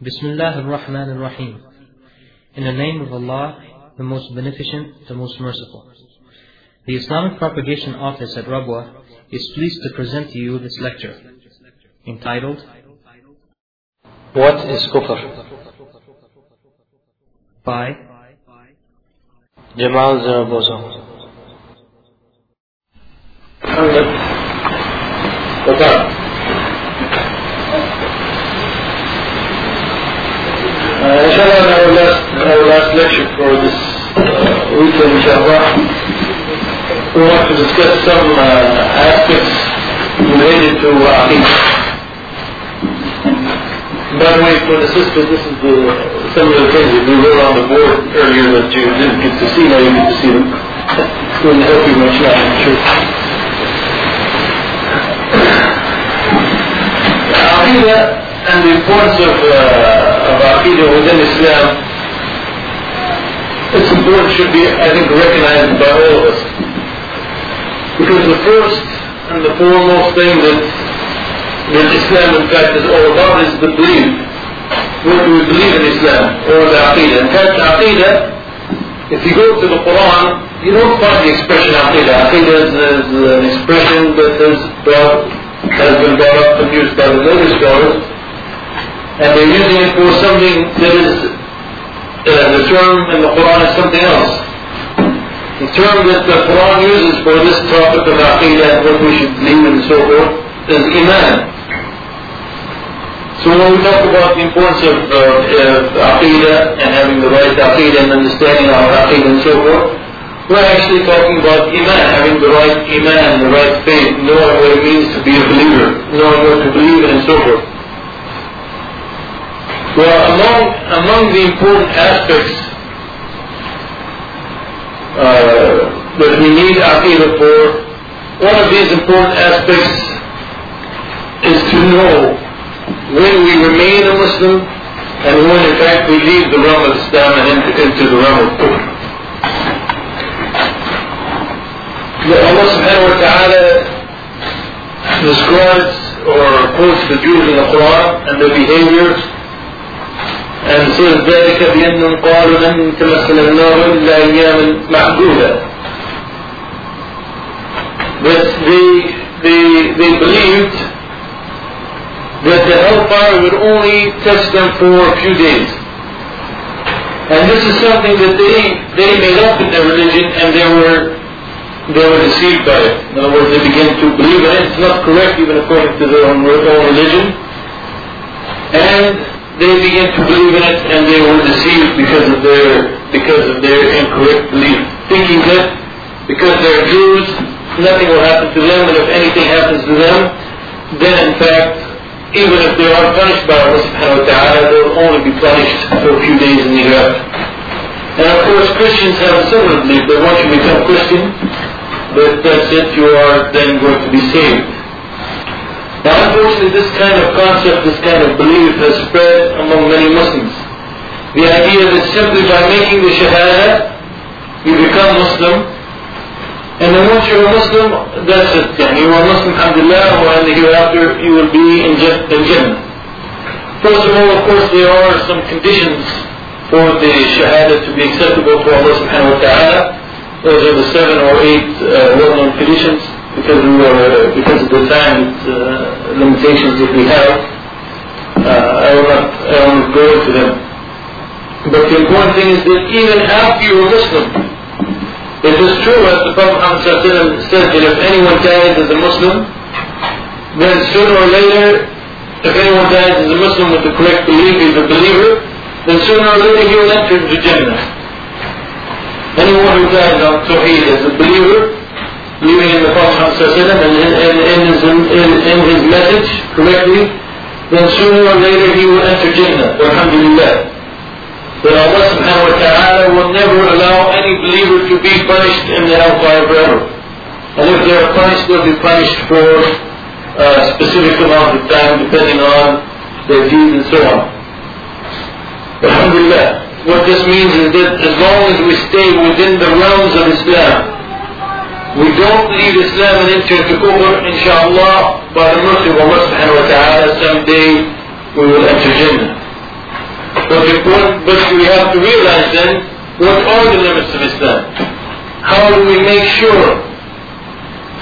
Bismillah ar-Rahman ar-Rahim. In the name of Allah, the most beneficent, the most merciful. The Islamic Propagation Office at Rabwa is pleased to present to you this lecture, entitled, What is Kufr? By Jamal Zarabozo. Okay. Last, lecture for this uh, weekend, inshallah, we want to discuss some uh, aspects related to Aqidah. By the way, for the sister, this is the, some of the things that we wrote on the board earlier that you didn't get to see, now you get to see them. Wouldn't help you much now, I'm sure. Aqidah and the importance of, uh, of Aqidah within Islam, its importance should be, I think, recognized by all of us. Because the first and the foremost thing that, that Islam, in fact, is all about is the belief. What do we believe in Islam, or the Aqidah? In fact, Aqidah, if you go to the Quran, you don't find the expression Aqidah. Aqidah is, is an expression that is brought, has been brought up and used by the later scholars and they're using it for something that is, the term in the Quran is something else. The term that the Quran uses for this topic of Aqidah and what we should believe and so forth is Iman. So when we talk about the importance of, uh, of Aqidah and having the right Aqidah and understanding our Aqidah and so forth, we're actually talking about Iman, having the right Iman, the right faith, knowing what it means to be a believer, knowing what to believe in and so forth. Well, among, among the important aspects uh, that we need Aqidah for, one of these important aspects is to know when we remain a Muslim and when in fact we leave the realm of Islam and into, into the realm of Kufr. Allah subhanahu wa ta'ala describes or quotes the Jews in the Quran and their behavior and says ذلك بأنهم قالوا لن تمسنا النار إلا أياما معدودة that they, they, they believed that the hellfire would only touch them for a few days. And this is something that they, they made up in their religion and they were, they were deceived by it. In other words, they began to believe in it. It's not correct even according to their own, own religion. And they begin to believe in it and they were deceived because of their because of their incorrect belief, thinking that because they're Jews, nothing will happen to them, and if anything happens to them, then in fact, even if they are punished by Allah subhanahu wa ta'ala, they'll only be punished for a few days in the earth. And of course Christians have a similar belief that once you become Christian, that that's it, you are then going to be saved. Now, unfortunately, this kind of concept, this kind of belief has spread among many Muslims. The idea that simply by making the Shahada, you become Muslim, and then once you're a Muslim, that's it. Then you're a Muslim, alhamdulillah, and the hereafter you will be in Jannah. First of all, of course, there are some conditions for the Shahada to be acceptable to Allah subhanahu wa ta'ala. Those are the seven or eight uh, well-known conditions because we were, because of the time uh, limitations that we have, uh, I will not, I will go into them. But the important thing is that even after you're Muslim, it is true as the Prophet Muhammad said that if anyone dies as a Muslim, then sooner or later, if anyone dies as a Muslim with the correct belief, he's a believer, then sooner or later he will enter into Jannah. Anyone who dies on Tawheed as a believer, believing in the Prophet and in, in, in, his, in, in his message correctly, then sooner or later he will enter Jannah. Alhamdulillah. But Allah subhanahu wa ta'ala will never allow any believer to be punished in the hellfire forever. And if they are punished, they'll be punished for a specific amount of time depending on their deeds and so on. Alhamdulillah. What this means is that as long as we stay within the realms of Islam, we don't leave Islam and enter into kufr, inshallah, by the mercy of Allah subhanahu wa ta'ala, someday we will enter Jannah. But, important, but we have to realize then, what are the limits of Islam? How do we make sure?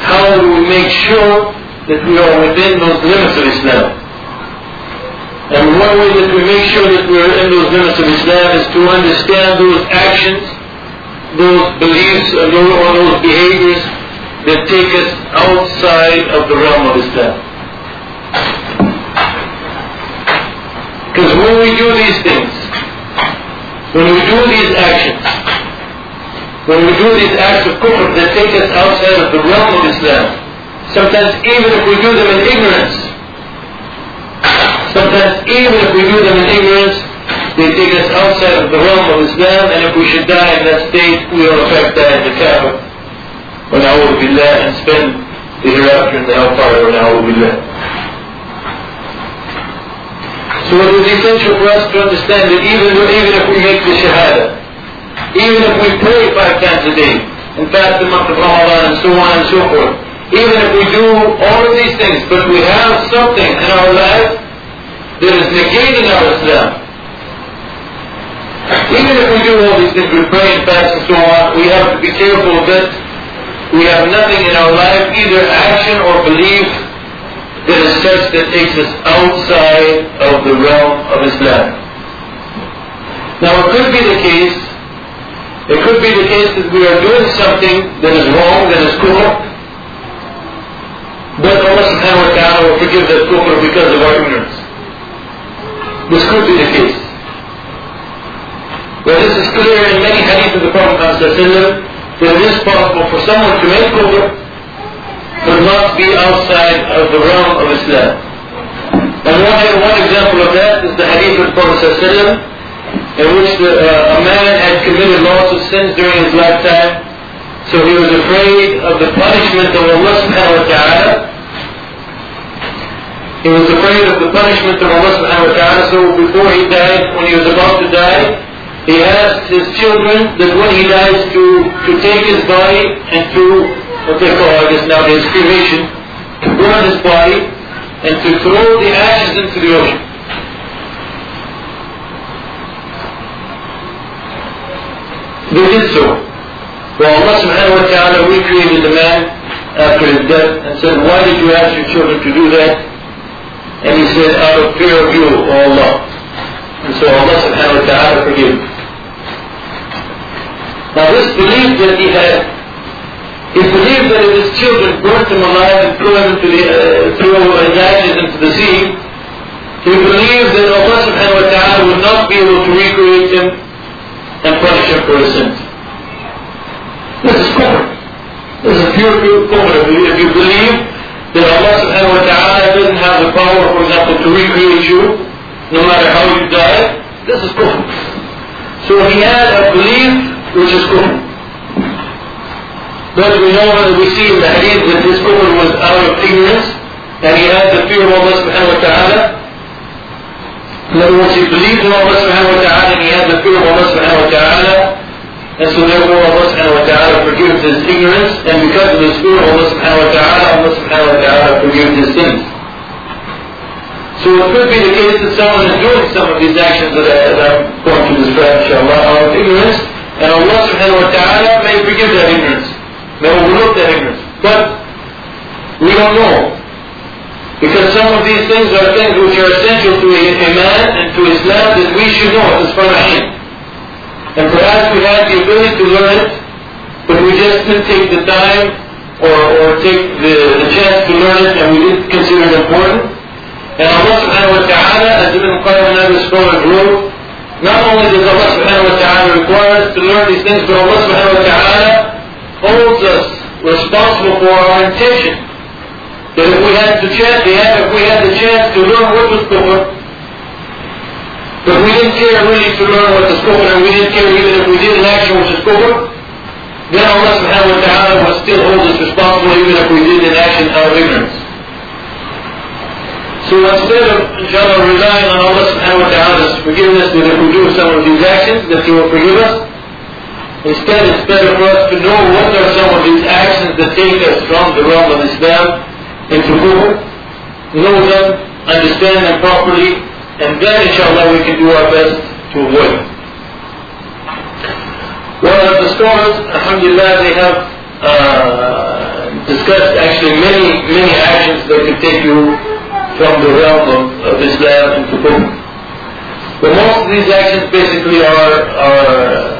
How do we make sure that we are within those limits of Islam? And one way that we make sure that we are in those limits of Islam is to understand those actions, those beliefs, or those behaviors that take us outside of the realm of Islam. Because when we do these things, when we do these actions, when we do these acts of kufr that take us outside of the realm of Islam, sometimes even if we do them in ignorance, sometimes even if we do them in ignorance, they take us outside of the realm of Islam, and if we should die in that state, we will in fact die in the Kaaba. ونعوذ بالله and spend the hereafter in the hellfire ونعوذ بالله. So it is essential for us to understand that even, even if we make the Shahada, even if we pray five times a day, and fast the month of Ramadan and so on and so forth, even if we do all of these things, but we have something in our life that is negating our Islam, even if we do all these things, we pray and fast and so on, we have to be careful that we have nothing in our life, either action or belief, that is such that takes us outside of the realm of Islam. Now it could be the case, it could be the case that we are doing something that is wrong, that is kufr, but Allah subhanahu wa ta'ala will forgive that kufr because of our ignorance. This could be the case. Well, this is clear in many hadith of the Prophet that it is possible for someone to make kufr but not be outside of the realm of Islam. And one, one example of that is the hadith of the Prophet in which the, uh, a man had committed lots of sins during his lifetime, so he was afraid of the punishment of Allah subhanahu wa ta'ala. He was afraid of the punishment of Allah subhanahu wa ta'ala, so before he died, when he was about to die, he asked his children that when he dies to, to take his body and to, what they call, I guess nowadays, cremation, to burn his body and to throw the ashes into the ocean. They did so. Well, Allah subhanahu wa ta'ala recreated the man after his death and said, why did you ask your children to do that? And he said, out of fear of you, O Allah. And so Allah subhanahu wa ta'ala forgave him. Now this belief that he had, he believed that if his children burnt him alive and threw him into the, uh, threw ashes into the sea, he believed that Allah subhanahu wa ta'ala would not be able to recreate him and punish him for his sins. This is kufr. This is pure, pure kufr. If you believe that Allah subhanahu wa ta'ala doesn't have the power, for example, to recreate you, no matter how you die, this is kufr. So he had a belief which is kufr. But we know as we see in the hadith that this kufr was out of ignorance and he had the fear of Allah subhanahu wa ta'ala. In other words, he believed in Allah subhanahu wa ta'ala and he had the fear of Allah subhanahu wa ta'ala. And so therefore Allah subhanahu wa ta'ala forgives his ignorance and because of his fear of Allah subhanahu wa ta'ala, Allah subhanahu wa ta'ala forgives his sins. So it could be the case that someone is doing some of these actions that, I, that I'm going to describe inshallah out of ignorance and Allah subhanahu wa ta'ala may forgive that ignorance, may overlook that ignorance. But we don't know. Because some of these things are things which are essential to a, a man and to Islam that we should know as fara'in. And perhaps we have the ability to learn it, but we just didn't take the time or, or take the, the chance to learn it and we didn't consider it important. And Allah subhanahu wa ta'ala, as Ibn Qayyim other scholars wrote, not only does Allah subhanahu wa ta'ala require us to learn these things, but Allah subhanahu wa ta'ala holds us responsible for our intention. That if we had the chance, if we had the chance to learn what was kufr, but we didn't care really to learn what was kufr, and we didn't care even if we did an action which is kufr, then Allah subhanahu wa ta'ala would still hold us responsible even if we did an action out of ignorance. So instead of, inshallah, relying on Allah subhanahu wa ta'ala's forgiveness that if we do some of these actions, that He will forgive us, instead it's better for us to know what are some of these actions that take us from the realm of Islam into kufr, know them, understand them properly, and then inshallah we can do our best to avoid them. Well, the stores, alhamdulillah, they have uh, discussed actually many, many actions that can take you from the realm of, of Islam into Kufr. But most of these actions basically are, are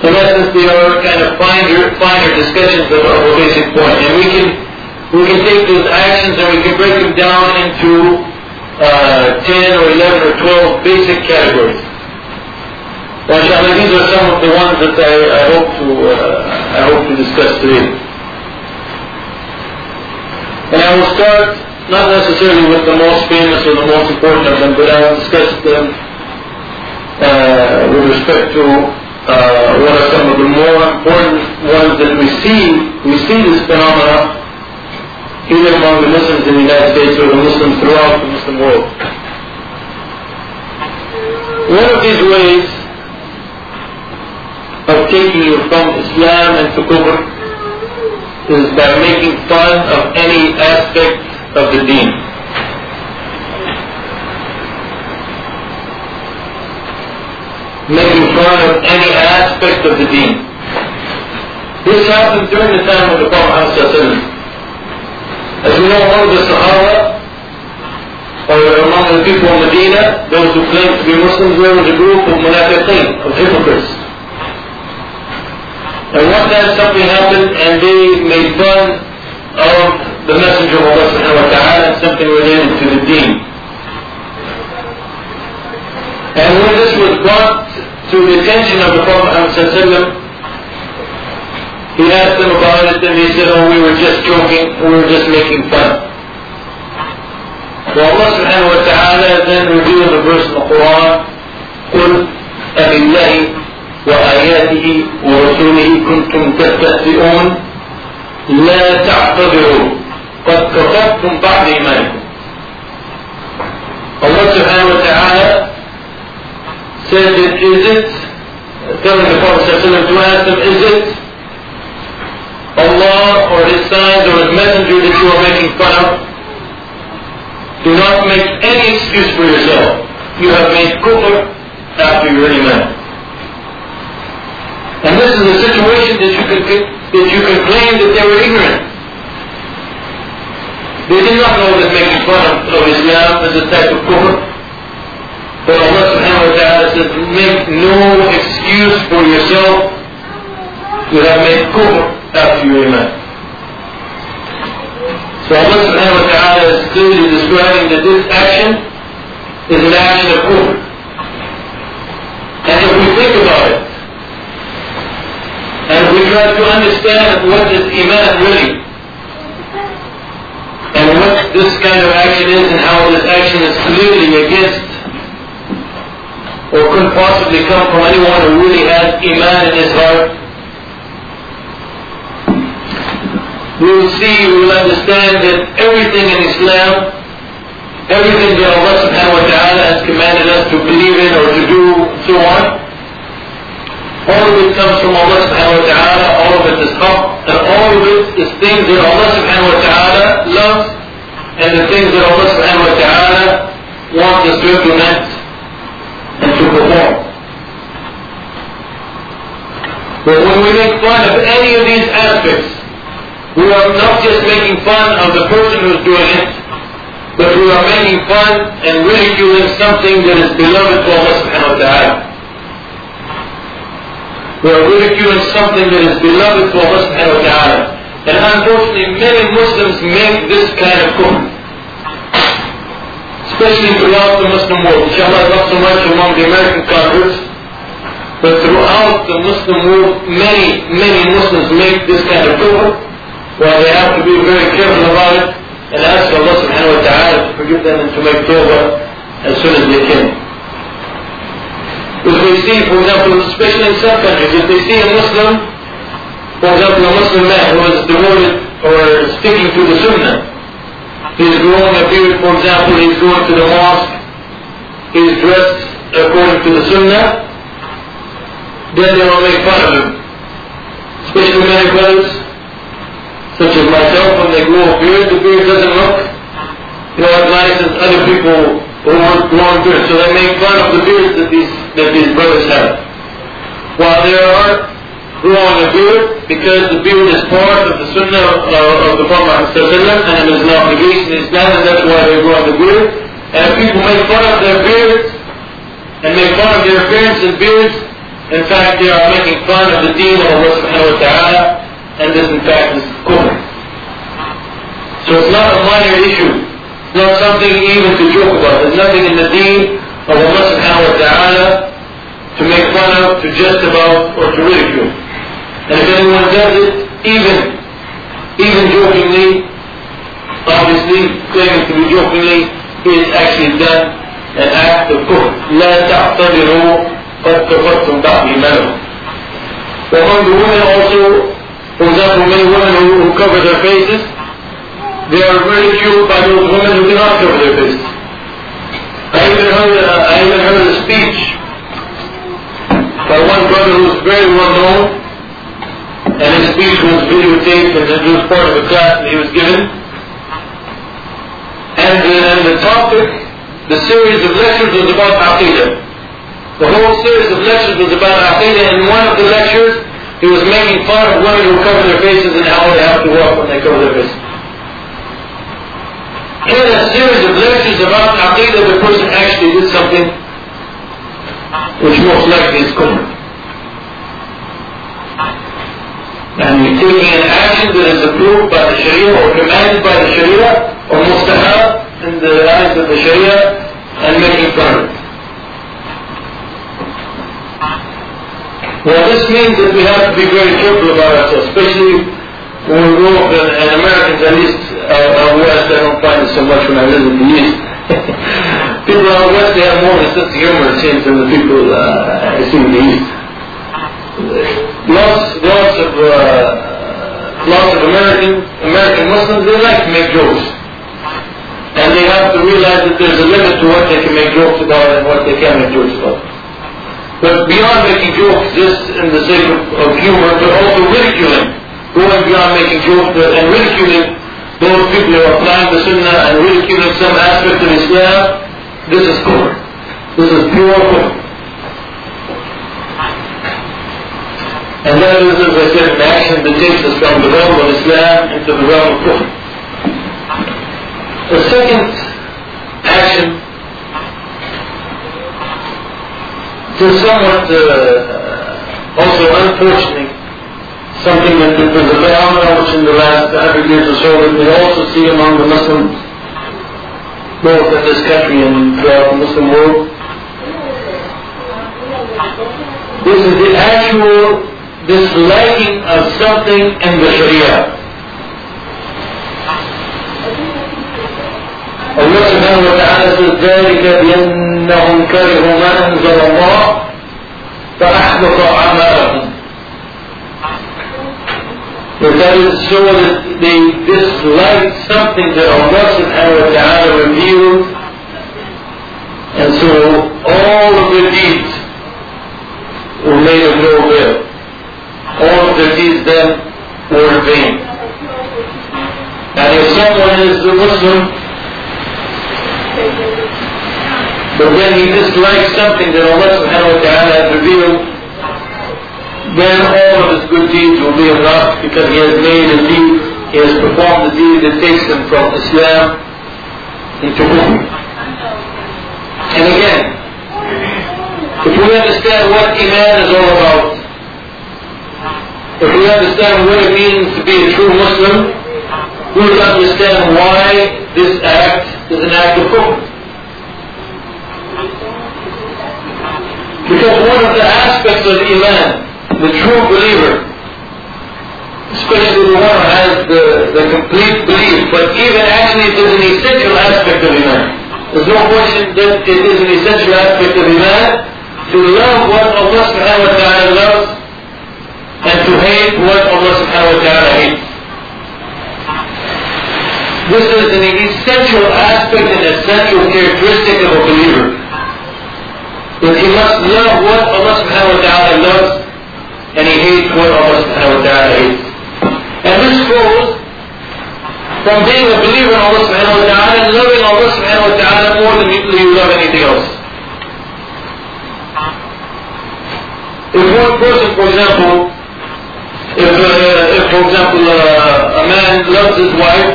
in essence, they are kind of finer, finer discussions of, of a basic point. And we can, we can take those actions and we can break them down into uh, 10 or 11 or 12 basic categories. Inshallah, these are some of the ones that I, I hope to uh, I hope to discuss today. And I will start not necessarily with the most famous or the most important of them, but I will discuss them uh, with respect to uh, what are some of the more important ones that we see. We see this phenomena even among the Muslims in the United States or the Muslims throughout the Muslim world. One of these ways of taking you from Islam and to Kufr is by making fun of any aspect of the deen. Making fun of any aspect of the deen. This happened during the time of the Prophet as we know, among the Sahaba, or among the people of Medina, those who claimed to be Muslims, were a group of munafiqeen, of hypocrites. And one time something happened and they made fun of the Messenger of Allah subhanahu wa ta'ala and something related to the deen. And when this was brought to the attention of the Prophet he asked them about it and they said, oh, we were just joking, we were just making fun. So Allah subhanahu wa ta'ala then revealed the verse in the Quran, قُلْ أَبِاللَّهِ وآياته ورسوله كنتم تستهزئون لا تعتذروا قد كفرتم بعد إيمانكم subhanahu wa ta'ala said that is it, telling the Prophet to ask them, is it Allah or His signs or His messenger that you are making fun of. Do not make any excuse for yourself. You have made kufr after your iman. And this is a situation that you can that you can claim that they were ignorant. They did not know that making fun of, of Islam is a type of kufr. But Allah subhanahu wa ta'ala says, make no excuse for yourself. You have made kufr after your iman. So Allah subhanahu wa ta'ala is clearly describing that this action is an action of kufr. And if we think about it, and if we try to understand what is iman really, and what this kind of action is and how this action is clearly against or could possibly come from anyone who really has iman in his heart, we will see, we will understand that everything in Islam, everything that Allah subhanahu wa ta'ala has commanded us to believe in or to do, so on, all of it comes from Allah subhanahu wa ta'ala, all of it is haqq, and all of it is things that Allah subhanahu wa ta'ala loves, and the things that Allah subhanahu wa ta'ala wants us to implement and to perform. But when we make fun of any of these aspects, we are not just making fun of the person who's doing it, but we are making fun and ridiculing something that is beloved to Allah subhanahu wa ta'ala. Are ridiculing something that is beloved to Allah subhanahu wa ta'ala. And unfortunately, many Muslims make this kind of kufr. Especially throughout the Muslim world. Inshallah, not so much among the American converts, but throughout the Muslim world, many, many Muslims make this kind of kufr. Well, they have to be very careful about it and ask Allah subhanahu wa ta'ala to forgive them and to make tawbah as soon as they can. Because they see, for example, especially in some countries, if they see a Muslim, for example, a Muslim man who is devoted or sticking to the Sunnah, he's growing a beard, for example, he's going to the mosque, he's dressed according to the Sunnah, then they will make fun of him. Especially many brothers such as myself, when they grow a beard, the beard doesn't look you know, have licensed other people who weren't. So they make fun of the beards that these, that these brothers have. While there are growing a beard, because the beard is part of the sunnah of, uh, of the Prophet and it is an obligation in Islam, and that's why they're growing the beard. And people make fun of their beards, and make fun of their appearance and beards, in fact, they are making fun of the deen of Allah subhanahu wa ta'ala, and this in fact is kufr. So it's not a minor issue It's not something even to joke about. There's nothing in the deen of Allah subhanahu wa ta'ala to make fun of, to jest about, or to ridicule. And if anyone does it, even, even jokingly, obviously claiming to be jokingly, he has actually done an act of kufr. لا تعتبروا قد كفرتم بعد إيمانكم. Among the women also, for example, many women who, who cover their faces, they are ridiculed by those women who cannot cover their faces. I even heard, uh, I even heard a speech by one brother who was very well known, and his speech was videotaped and it was part of a class that he was given. And, uh, the topic, the series of lectures was about Aqidah. The whole series of lectures was about Aqidah, and one of the lectures, he was making fun of women who cover their faces and how they have to walk when they cover their faces. In a series of lectures about Aqidah, the person actually did something which most likely is kufr. And you're taking an action that is approved by the Sharia or commanded by the Sharia or mustahab in the eyes of the Sharia and making fun of it. Well, this means that we have to be very careful about ourselves, especially when we grow up, and, and Americans at least out west, I don't find it so much when I live in the east. people out west, they have more of a sense of humor, it seems, than the people uh, I see in the east. Lots, lots of, uh, lots of American, American Muslims, they like to make jokes. And they have to realize that there's a limit to what they can make jokes about and what they can't make jokes about. But beyond making jokes just in the sake of, of humor, but also ridiculing, going beyond making jokes and ridiculing those people who are applying the Sunnah and ridiculing some aspect of Islam, this is kufr. This is pure kufr. And that is, as I said, an action that takes us from the realm of Islam into the realm of kufr. The second action is somewhat uh, also unfortunately something that is a phenomenon which in the last hundred years or so that we also see among the Muslims, both in this country and throughout the Muslim world. This is the actual disliking of something in the Sharia. Wa ta'ala says, ذلك بأنهم كرهوا ما أنزل الله فأحبط that is so that they disliked something that Allah subhanahu wa ta'ala revealed. And so all of their deeds were made of no avail. All of their deeds then were in vain. And if someone is a Muslim, but when he dislikes something that Allah subhanahu wa ta'ala has revealed, then all of his good deeds will be enough because he has made a deed, he has performed a deed that takes him from Islam into kufr. And again, if we understand what Iman is all about, if we understand what it means to be a true Muslim, we will understand why this act is an act of kufr. Because one of the aspects of Iman, the true believer, especially the one who has the, the complete belief, but even actually it is an essential aspect of Iman. There's no question that it is an essential aspect of Iman to love what Allah subhanahu wa ta'ala loves and to hate what Allah subhanahu wa ta'ala hates. This is an essential aspect and essential characteristic of a believer. That he must love what Allah subhanahu wa ta'ala loves and he hates what Allah subhanahu wa ta'ala hates. And this goes from being a believer in Allah subhanahu wa ta'ala and loving Allah subhanahu wa ta'ala more than you, love anything else. If one person, for example, if, uh, if for example uh, a man loves his wife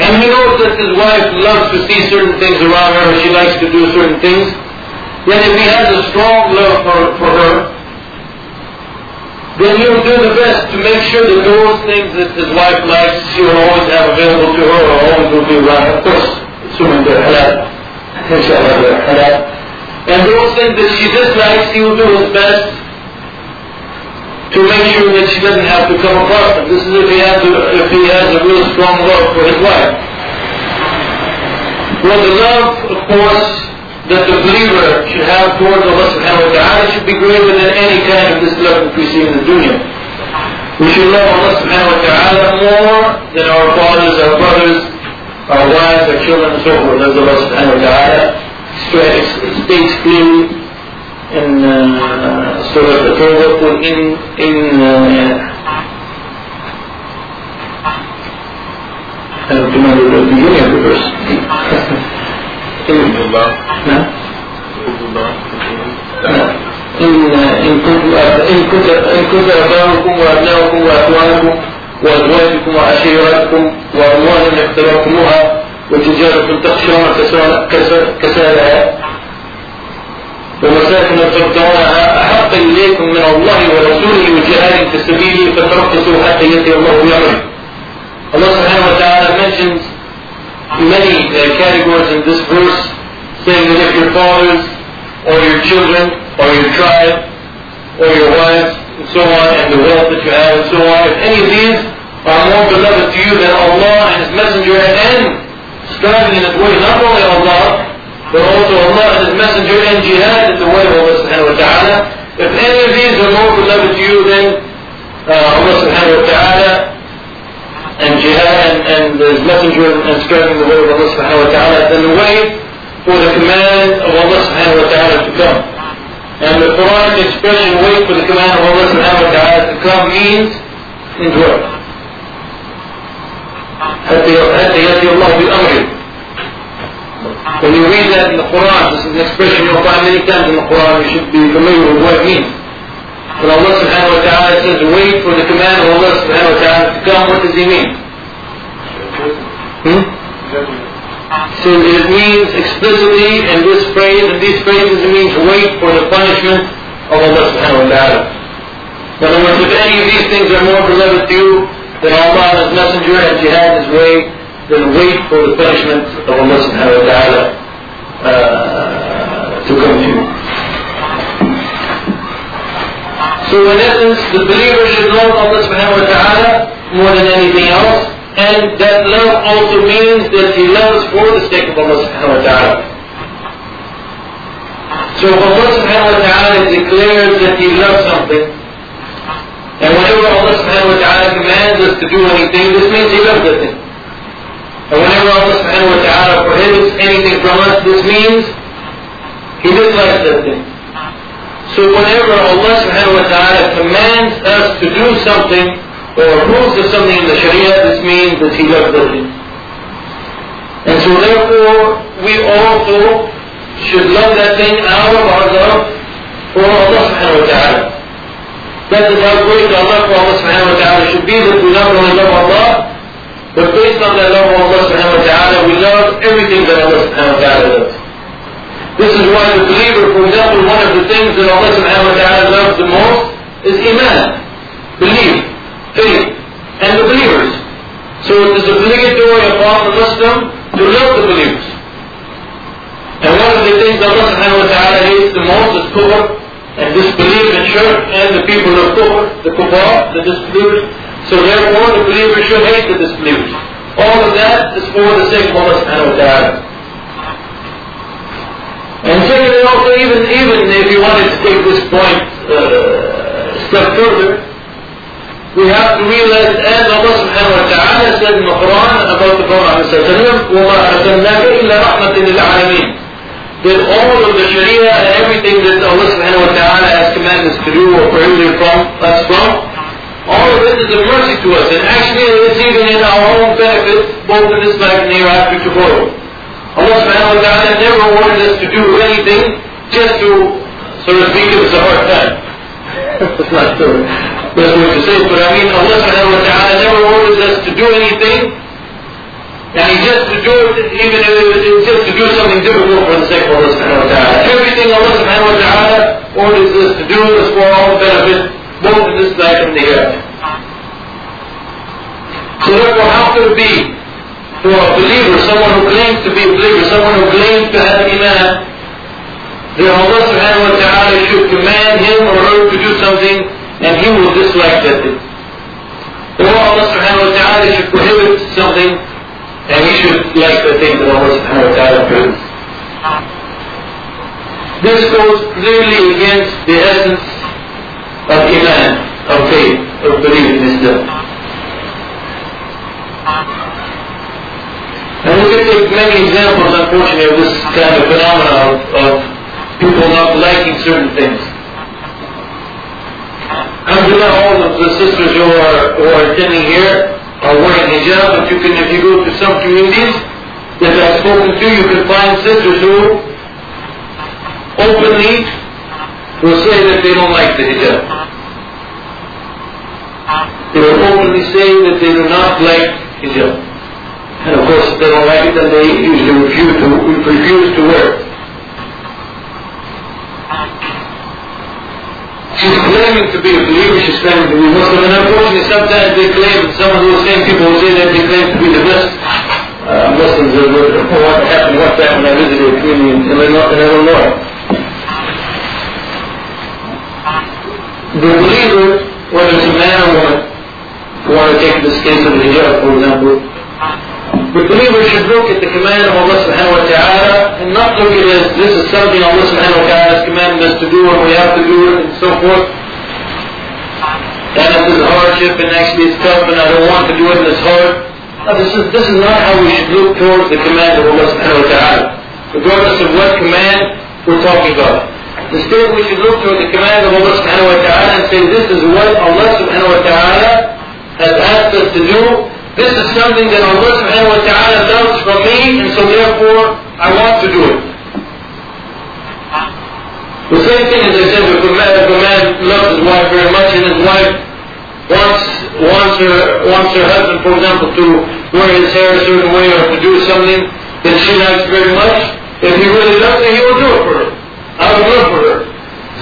and he knows that his wife loves to see certain things around her, she likes to do certain things, then if he has a strong love for, for her, then he will do the best to make sure that those things that his wife likes, she will always have available to her, or always will be around. Of course, assuming they're halal. Inshallah, they're halal. And those things that she dislikes, he will do his best to make sure that she doesn't have to come across them. This is if he has a, if he has a real strong love for his wife. Well, the love, of course, that the believer should have towards Allah subhanahu wa ta'ala should be greater than any kind of this love which we see in the dunya. We should love Allah subhanahu wa ta'ala more than our fathers, our brothers, our wives, our children, and so forth, as Allah subhanahu wa ta'ala states clearly in uh, Surah Al-Tawbah, in, in uh, I don't remember the beginning of the verse. إن نعم إن إن كنت إن كنت إن كنت أباؤكم وأبناؤكم وأخوانكم وأزواجكم وعشيرتكم وأموال اقترفتموها وتجارة تخشون كسادها ومساكن ترضونها أحق إليكم من الله ورسوله وجهاد في سبيله فتربصوا حتى يأتي الله بأمره. Allah subhanahu wa ta'ala mentions many uh, categories in this verse, saying that if your fathers, or your children, or your tribe, or your wives, and so on, and the wealth that you have, and so on, if any of these are more beloved to you than Allah and His Messenger, and striving in His way, not only Allah, but also Allah and His Messenger, and jihad in the way of Allah subhanahu wa ta'ala, if any of these are more beloved to you than uh, Allah subhanahu wa ta'ala, and jihad and, and his messenger and striving the way of Allah subhanahu wa ta'ala, then wait for the command of Allah subhanahu wa ta'ala to come. And the Quranic expression, wait for the command of Allah subhanahu wa ta'ala to come means enjoy. حتى يأتي الله بأمره. When you read that in the Quran, this is an expression you'll find many times in the Quran, you should be familiar with what it means. When Allah subhanahu wa ta'ala says, wait for the command of Allah subhanahu wa ta'ala to come, what does he mean? Hmm? So it means explicitly in this phrase, in these phrases, it means wait for the punishment of Allah subhanahu wa ta'ala. In other words, if any of these things are more beloved to you than Allah and His Messenger and jihad His way, then wait for the punishment of Allah subhanahu wa ta'ala uh, to come to you. So in essence, the believer should love Allah subhanahu wa ta'ala more than anything else. And that love also means that he loves for the sake of Allah subhanahu wa ta'ala. So if Allah subhanahu wa ta'ala declares that he loves something, and whenever Allah subhanahu wa ta'ala commands us to do anything, this means he loves that thing. And whenever Allah subhanahu wa ta'ala prohibits anything from us, this means he dislikes that thing. So whenever Allah subhanahu wa ta'ala commands us to do something or approves of something in the Sharia, this means that He loves thing. And so therefore, we also should love that thing out of our love for Allah subhanahu wa ta'ala. That is how great our for Allah subhanahu wa ta'ala should be, that we not only love Allah, but based on that love of Allah subhanahu wa ta'ala, we love everything that Allah subhanahu wa ta'ala loves. This is why the believer, for example, one of the things that Allah subhanahu wa ta'ala loves the most is Iman, belief, faith, and the believers. So it is obligatory upon the Muslim to love the believers. And one of the things Allah subhanahu wa ta'ala hates the most is kufr, and disbelief in shirk, and the people of kufr, the kuffar, the disbelievers. So therefore the believers should hate the disbelievers. All of that is for the sake of Allah subhanahu wa ta'ala. And secondly, also, even even if you wanted to take this point uh, step further, we have to realize, as Allah subhanahu wa ta'ala said in the Quran about the Prophet وَمَا أَرْسَلْنَاكَ إِلَّا رَحْمَةً لِلْعَالَمِينَ That all of the Sharia and everything that Allah subhanahu wa ta'ala has commanded us to do or prohibited from us from, all of this is a mercy to us, and actually it's even in our own benefit, both in this life and hereafter tomorrow. Allah subhanahu wa ta'ala never wanted us to do anything just to, so to speak, give us a hard time. That's not the best way to say it, but I mean Allah subhanahu wa ta'ala never wanted us to do anything and he just to do it, even if it was just to do something difficult for the sake of Allah subhanahu wa ta'ala. Everything Allah subhanahu wa ta'ala orders us to do is for our own benefit, both in this life and the hereafter. So therefore, how could it be for a believer, someone who claims to be a believer, someone who claims to have iman, that Allah subhanahu wa ta'ala should command him or her to do something and he will dislike that thing. Or Allah subhanahu wa ta'ala should prohibit something and he should like the thing that Allah subhanahu wa ta'ala prohibits. This goes clearly against the essence of iman, of faith, of belief in Islam. And we can take many examples, unfortunately, of this kind of phenomena of, of people not liking certain things. Alhamdulillah, all of the sisters who are, who are attending here are wearing hijab, but you can, if you go to some communities that I've spoken to, you can find sisters who openly will say that they don't like the hijab. They will openly say that they do not like hijab. And of course, if they don't like it, then they usually refuse to, refuse to wear it. She's claiming to be a believer, she's claiming to be Muslim, and unfortunately sometimes they claim, some of those same people will say that they claim to be the best uh, Muslims. Uh, what happened one time when I visited a community. In Illinois. The believer, whether it's a man or woman, who want to take this case of the hijab, for example, believer should look at the command of Allah subhanahu wa ta'ala and not look at it as this is something Allah subhanahu wa ta'ala has commanded us to do and we have to do it and so forth. And there's a hardship and actually it's tough and I don't want to do it and it's hard. No, this is, this is not how we should look towards the command of Allah subhanahu wa ta'ala. Regardless of what command we're talking about. Instead we should look toward the command of Allah subhanahu wa ta'ala and say this is what Allah subhanahu wa ta'ala has asked us to do this is something that Allah subhanahu wa ta'ala loves from me, and so therefore I want to do it. The same thing as I said, if a man, if a man loves his wife very much and his wife wants, wants, her, wants her husband, for example, to wear his hair a certain way or to do something that she likes very much, if he really loves her, he will do it for her. Out of love for her.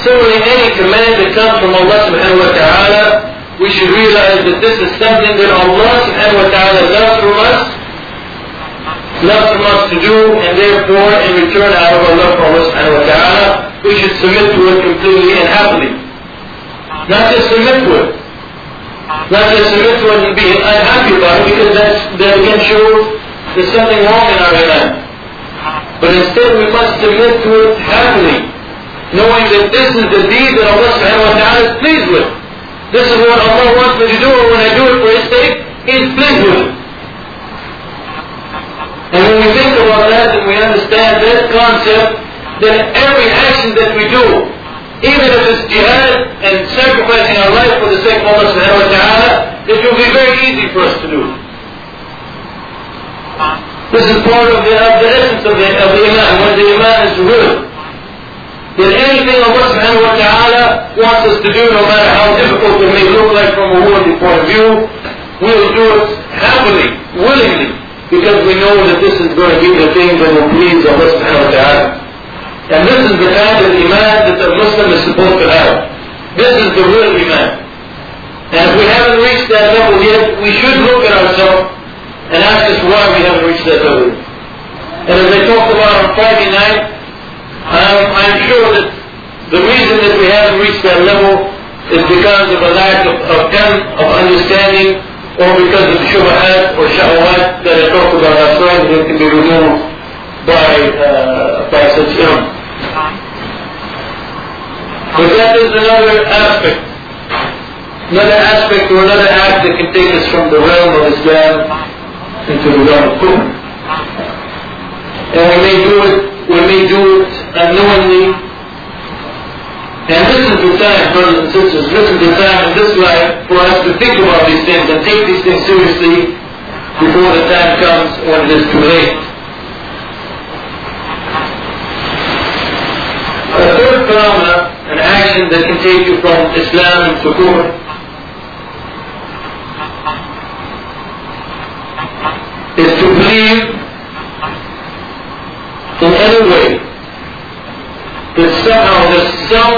Similarly, any command that comes from Allah subhanahu wa ta'ala, we should realize that this is something that Allah subhanahu wa ta'ala loves from us, loves from us to do, and therefore in return out of our love for Allah subhanahu wa ta'ala, we should submit to it completely and happily. Not just submit to it. Not just submit to it and be unhappy about it because that's, that again shows there's something wrong in our iman. But instead we must submit to it happily, knowing that this is the deed that Allah subhanahu wa ta'ala is pleased with. This is what Allah wants me to do, and when I do it for His sake, He is pleased with it. And when we think about that and we understand that concept, then every action that we do, even if it's jihad and sacrificing our life for the sake of Allah subhanahu wa ta'ala, it will be very easy for us to do. This is part of the, of the essence of the, of the Iman, when the Iman is real. That anything Allah subhanahu wa ta'ala wants us to do, no matter how difficult it may look like from a worldly point of view, we'll do it happily, willingly, because we know that this is going to be the thing that will please Allah subhanahu wa ta'ala. And this is the kind of iman that the Muslim is supposed to have. This is the real iman. And if we haven't reached that level yet, we should look at ourselves and ask us why we haven't reached that level. And as I talked about on Friday night, I'm, I'm sure that the reason that we haven't reached that level is because of a lack of, of, of understanding or because of shubahat or shahwat that I talked about last night that can be removed by, uh, by such. But that is another aspect. Another aspect or another act that can take us from the realm of Islam into the realm of Kufr. And we may do it, we may do it unknowingly. And this is the time, brothers and sisters, this is the time in this life for us to think about these things and take these things seriously before the time comes when it is too late. A third phenomena, an action that can take you from Islam to kufr, is to believe in any way that somehow there's some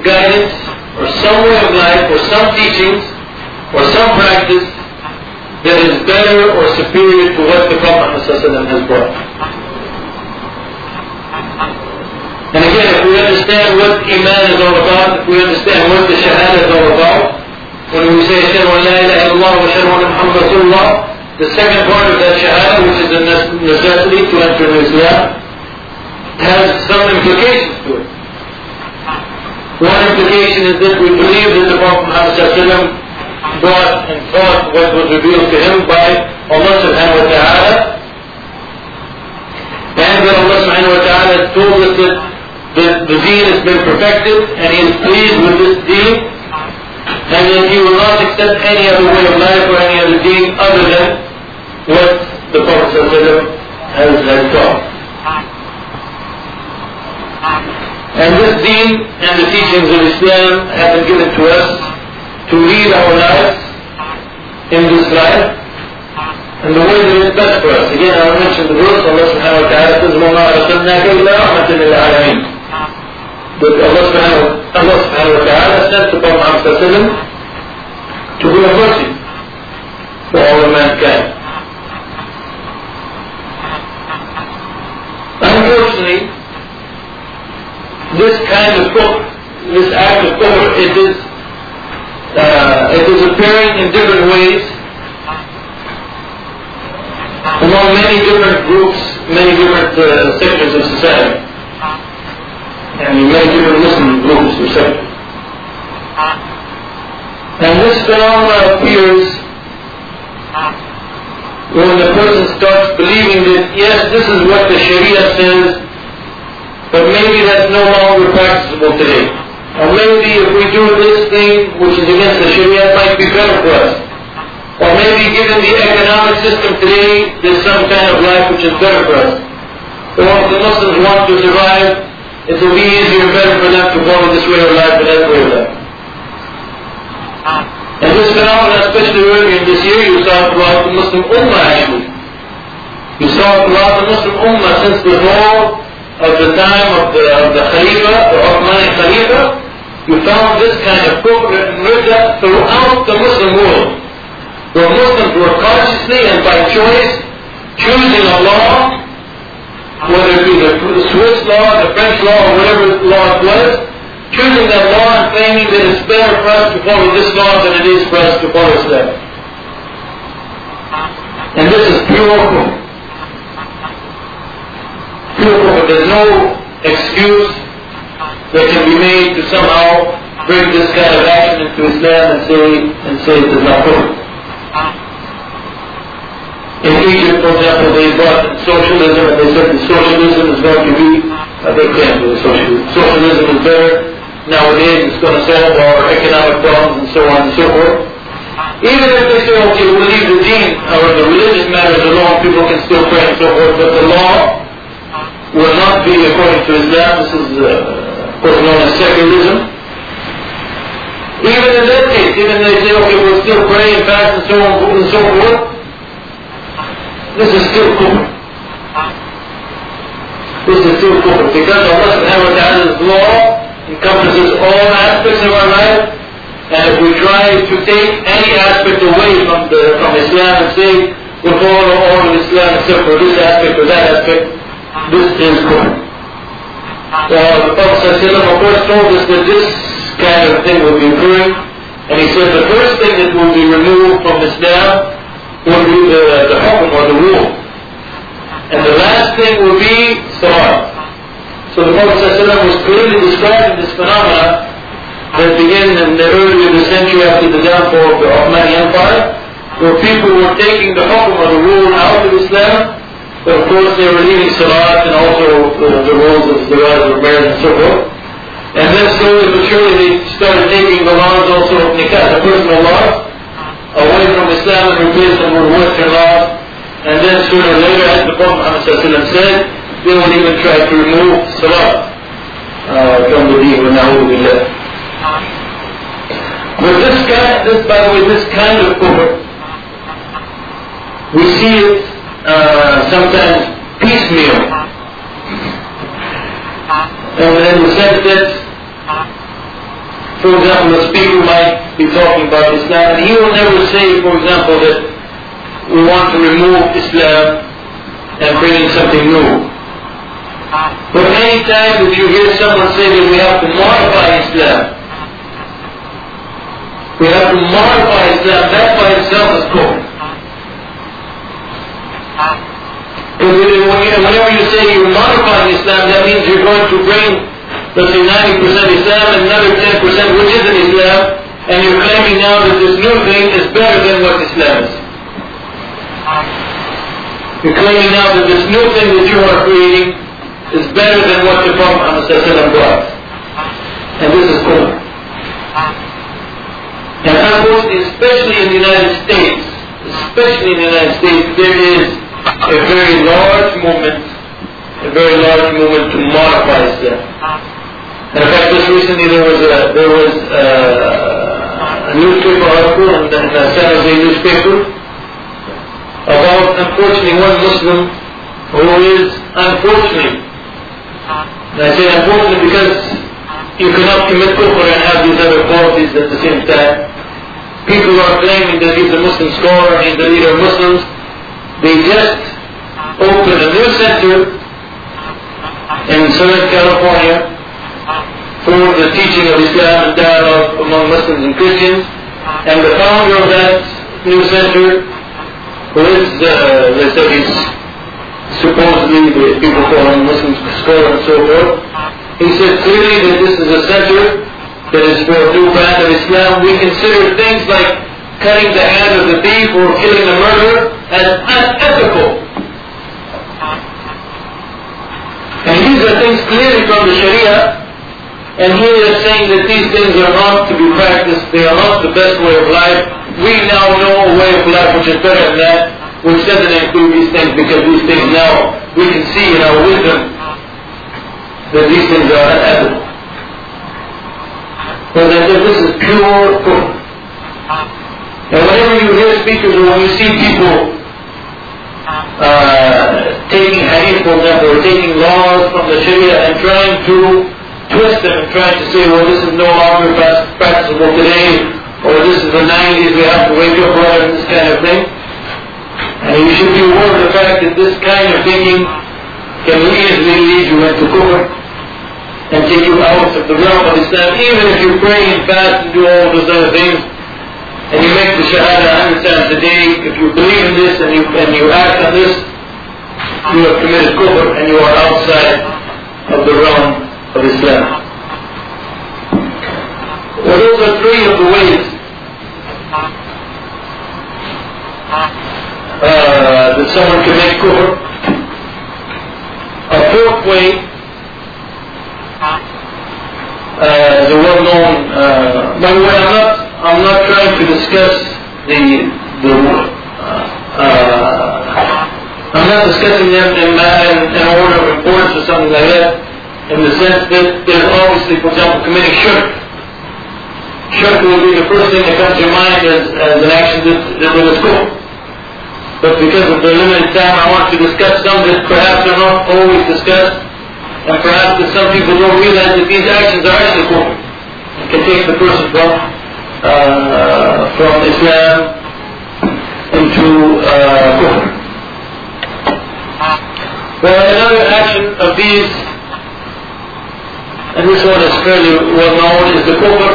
guidance or some way of life or some teachings or some practice that is better or superior to what the Prophet has brought. And again, if we understand what Iman is all about, if we understand what the Shahada is all about, when we say Ashhadu an la ilaha illallah wa ashhadu anna Muhammad Rasulullah, the second part of that Shahada, which is a necessity to enter Islam, has some implications. One implication is that we believe that the Prophet Muhammad brought and taught what was revealed to him by Allah subhanahu wa ta'ala. And that Allah subhanahu wa ta'ala has told us that the, the deen has been perfected and He is pleased with this deen. And that He will not accept any other way of life or any other deen other than what the Prophet has, has taught. And this deen and the teachings of Islam have been given to us to lead our lives in this life and the way that is best for us. Again, I mentioned the verse, Allah subhanahu wa ta'ala says, وَمَا أَرْسَلْنَاكَ إِلَّا رَحْمَةً لِلْعَالَمِينَ But Allah subhanahu, wa ta'ala sent Prophet Muhammad to be a mercy for all of mankind. Unfortunately, this kind of kufr, this act of kufr, it is, uh, it is appearing in different ways among many different groups, many different uh, sectors of society, and many different Muslim groups or sectors. And this phenomenon appears when the person starts believing that, yes, this is what the Sharia says, but maybe that's no longer practicable today. Or maybe if we do this thing which is against the Sharia, it might be better for us. Or maybe given the economic system today, there's some kind of life which is better for us. Or if the Muslims want to survive, it will be easier and better for them to follow this way of life and that way of life. And this phenomenon, especially earlier this year, you saw throughout the Muslim Ummah actually. You saw throughout the Muslim Ummah since the whole of the time of the, of the Khalifa, the Uthmani Khalifa, you found this kind of and ridda throughout the Muslim world. Where Muslims were consciously and by choice choosing a law, whether it be the Swiss law, the French law, or whatever law it was, choosing that law and claiming that it's better for us to follow this law than it is for us to follow Islam. And this is pure but there's no excuse that can be made to somehow bring this kind of action into Islam and say and say it is not good. In Egypt, for example, they brought socialism and they said that socialism is going to be, uh, they can't do socialism. Socialism is better. Nowadays it's going to solve our economic problems and so on and so forth. Even if they say, okay, we'll leave the deen or the religious matters alone, people can still pray and so forth, but the law will not be according to Islam. This is, uh, course, known as secularism. Even in that case, even they say, okay, we'll still pray and fast and so on and so forth, this is still kufr. This is still kufr. Because Allah subhanahu wa ta'ala's law encompasses all aspects of our life, and if we try to take any aspect away from the from Islam and say, we'll follow all of Islam except for this aspect or that aspect, this is good. Uh, the Prophet of course told us that this kind of thing will be occurring. And he said the first thing that will be removed from Islam will be the, the hukum or the rule. And the last thing will be salat. So the Prophet was clearly describing this phenomena that began in the early of the century after the downfall of the Ottoman Empire, where people were taking the hukum or the rule out of Islam but of course they were leaving Salat and also the, the rules of Salat of marriage and so forth. And then slowly but surely they started taking the laws also of nikah, the personal laws, away from Islam and replaced them with Western laws. And then sooner or later, as the Prophet Muhammad said, they would even try to remove salah uh, from the deen, na'udhu billah. But this kind, this, by the way, this kind of kufr, we see it uh, sometimes piecemeal. And in the sense that, for example, a speaker might be talking about Islam, and he will never say, for example, that we want to remove Islam and bring in something new. But many times if you hear someone say that we have to modify Islam, we have to modify Islam, that by itself is kufr. Because whenever you say you're modifying Islam, that means you're going to bring, let's say 90% Islam and another 10% which isn't Islam, and you're claiming now that this new thing is better than what Islam is. You're claiming now that this new thing that you are creating is better than what the Prophet brought. And this is kufr. And unfortunately, especially in the United States, especially in the United States, there is a very large movement, a very large movement to modify Islam. And in fact, just recently there was a there was a, a newspaper article in in the San Jose newspaper about unfortunately one Muslim who is unfortunately, and I say unfortunately because you cannot commit kufr and have these other qualities at the same time. People are claiming that he's a Muslim scholar, he's the leader of Muslims. They just opened a new center in Southern California for the teaching of Islam and dialogue among Muslims and Christians. And the founder of that new center, who is, uh, said he's supposedly the people call him Muslim scholar and so forth, he said clearly that this is a center that is for a new brand of Islam. We consider things like cutting the hand of the thief or killing the murderer as unethical. And these are things clearly from the Sharia. And he is saying that these things are not to be practiced, they are not the best way of life. We now know a way of life which is better than that, which doesn't include these things because these things now we can see in our wisdom that these things are unethical. But that this is pure kufr. And whenever you hear speakers or when you see people uh, taking hadith, for example, or taking laws from the Sharia and trying to twist them and trying to say, well, this is no longer practicable today, or this is the 90s, we have to wake up right and this kind of thing. And you should be aware of the fact that this kind of thinking can easily lead you into kufr and take you out of the realm of Islam, even if you pray and fast and do all those other things, and you make the Shahada a hundred times a day, if you believe in this and you, and you act on this, you have committed kufr and you are outside of the realm of Islam. Well, those are three of the ways uh, that someone can make kufr. A fourth way uh, is a well-known. Uh, by the way, I'm not. I'm not trying to discuss the the. Uh, I'm not discussing them in, in, in order of importance or something like that. In the sense that there's obviously, for example, committing shirk. Shirk will be the first thing that comes to your mind as, as an action that, that is kufr. But because of the limited time, I want to discuss some that perhaps are not always discussed, and perhaps that some people don't realize that these actions are actually kufr. It can take the person from uh, from Islam into uh, kufr. Well, another action of these, and this one is fairly well known, is the kufr,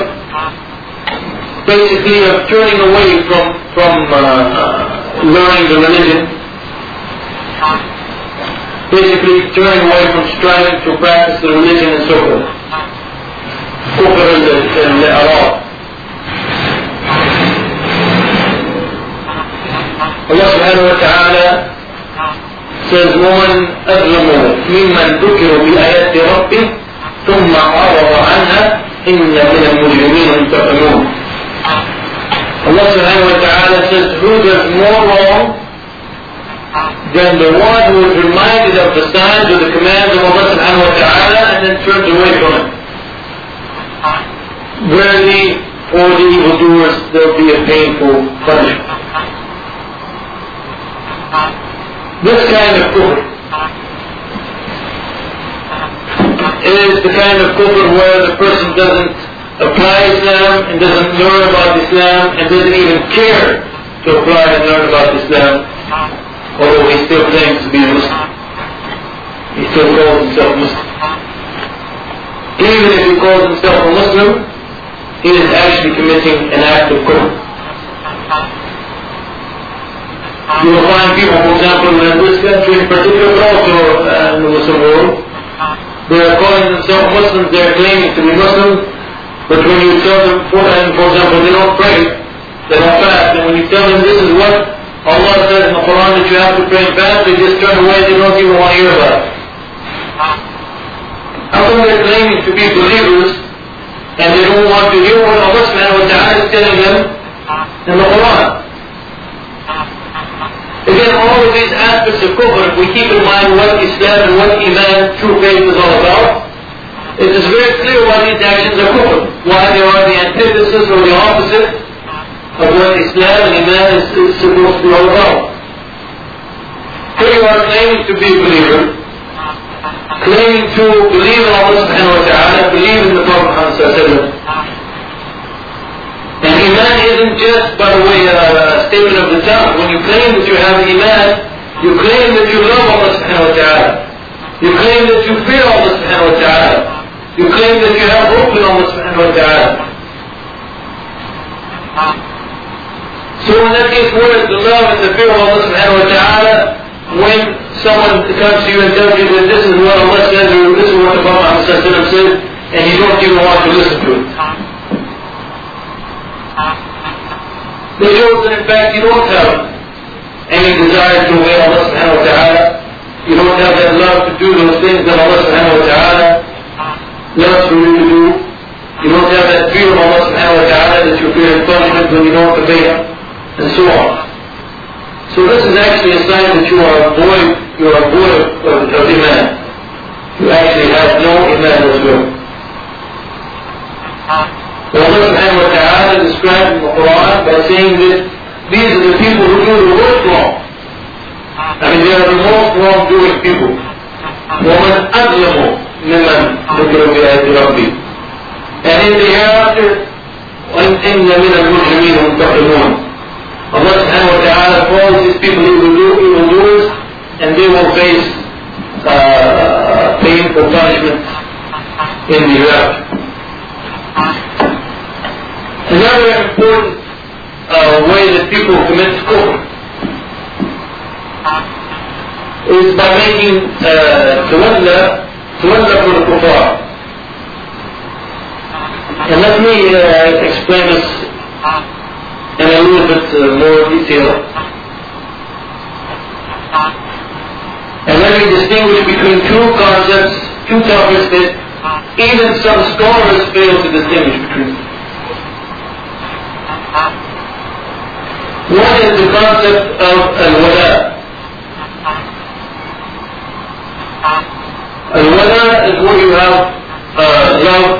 basically of turning away from from uh, learning the religion, basically turning away from striving to practice the religion and so forth. Kufr al-Arab. Subhanahu wa ta'ala says, أظلم ممن ذكر بآيات ربه ثم عرض عنها إن من المجرمين Allah subhanahu wa ta'ala says who does more wrong than the one who is reminded of the signs or the commands of Allah subhanahu wa ta'ala and then turns away from it. Verily, for the evildoers there will be a painful punishment. This kind of kufr is the kind of kufr where the person doesn't apply Islam and doesn't learn about Islam and doesn't even care to apply and learn about Islam, although he still claims to be a Muslim. He still calls himself Muslim. Even if he calls himself a Muslim, he is actually committing an act of kufr. You will find people, for example, in this country in particular, also uh, in the Muslim world, they are calling themselves Muslims, they are claiming to be Muslims, but when you tell them, for, and for example, they don't pray, they don't fast, and when you tell them this is what Allah says in the Quran that you have to pray and fast, they just turn away, they don't even want to hear about it. How come they're claiming to be believers and they don't want to hear what Allah subhanahu is telling them in the Quran? Again, all of these aspects of kufr, if we keep in mind what Islam and what Iman, true faith is all about, it is very clear why these actions are kufr, why they are the antithesis or the opposite of what Islam and Iman is, is supposed to be all about. Here you are claiming to be a believer, claiming to believe in Allah subhanahu wa ta'ala, believe in the Prophet Muhammad Isn't just by way a statement of the tongue. When you claim that you have Iman, you claim that you love Allah subhanahu wa ta'ala. You claim that you fear Allah subhanahu wa ta'ala. You claim that you have hope in Allah subhanahu wa ta'ala. So in that case, where is the love and the fear of Allah subhanahu wa ta'ala when someone comes to you and tells you that this is what Allah says or this is what the Prophet said and you don't even want to listen to it? They shows that in fact you don't have any desire to obey Allah subhanahu wa ta'ala. You don't have that love to do those things that Allah subhanahu wa ta'ala loves for you to do. You don't have that fear of Allah subhanahu wa ta'ala that you fear punishment when you don't obey Him, and so on. So this is actually a sign that you are void, you are void of, of Iman. You actually have no Iman as well. Allah subhanahu wa ta'ala described in the Quran by saying that these are the people who do the worst wrong. I mean, they are the most wrongdoing people. وَمَنْ أَظْلَمُ مِمَّنْ ذُكِرَ بِآيَاتِ رَبِّهِ And in the hereafter, وَإِنَّ مِنَ الْمُجْرِمِينَ مُنْتَقِمُونَ Allah subhanahu wa ta'ala calls these people evil doers and they will face uh, painful punishment in the hereafter. Another important uh, way that people commit kufr is by making tawalla tawalla for the kuffar. And let me uh, explain this in a little bit uh, more detail. And let me distinguish between two concepts, two topics that even some scholars fail to distinguish between. One is the concept of al-wala. Al-wala is where you have uh, love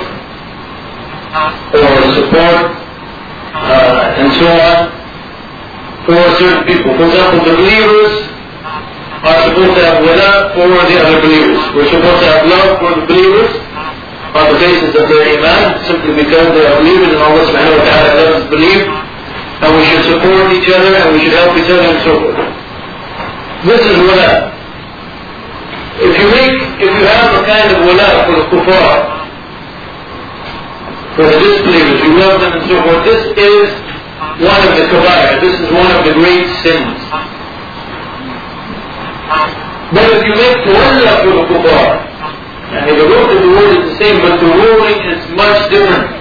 or support uh, and so on for certain people. For example, the believers are supposed to have wala for the other believers. We're supposed to have love for the believers on the basis of their iman, simply because they are believers and Allah subhanahu wa ta'ala loves us believe, and we should support each other and we should help each other and so forth. This is wala. If you make, if you have a kind of wala for the kuffar, for the disbelievers, you love them and so forth, this is one of the kabair, this is one of the great sins. But if you make tawalla for the kuffar, and the root of the word is the same, but the ruling is much different.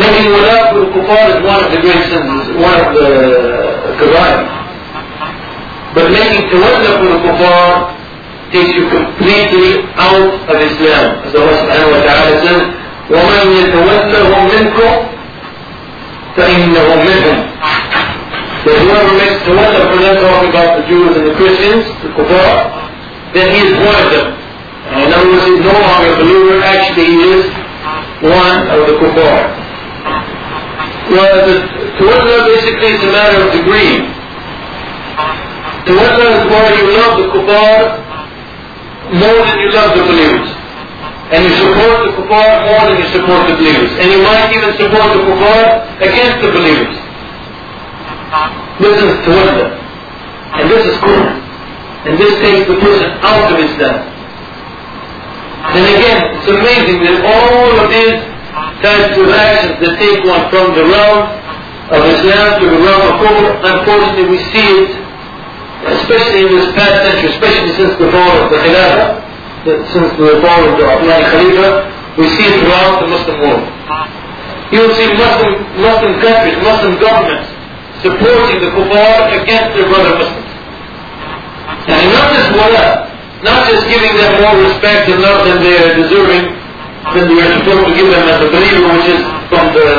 Making wala for the kuffar is one of the great sins, one of the kabair. But making tawalla for the kuffar takes you completely out of Islam. As Allah subhanahu wa ta'ala says, ومن يتولهم منكم فإنه منهم. That whoever makes tawalla for them, talking about the Jews and the Christians, the kuffar, then he is one of them. And in other words, he's no longer a believer, actually he is one of the kuffar. Well, the tawalla basically is a matter of degree. Tawalla is where you love the kuffar more than you love the believers. And you support the kuffar more than you support the believers. And you might even support the kuffar against the believers. This is tawalla. And this is kufr. And this takes the person out of Islam. And again, it's amazing that all of these types of actions that take one from the realm of Islam to the realm of kufr, unfortunately we see it, especially in this past century, especially since the fall of the Khilafah, since the fall of the Uthmani Khalifa, we see it throughout the Muslim world. You will see Muslim, Muslim countries, Muslim governments supporting the kuffar against their brother Muslims. And not just wala, not just giving them more respect and love than they are deserving, than we are supposed to give them as a believer, which is from the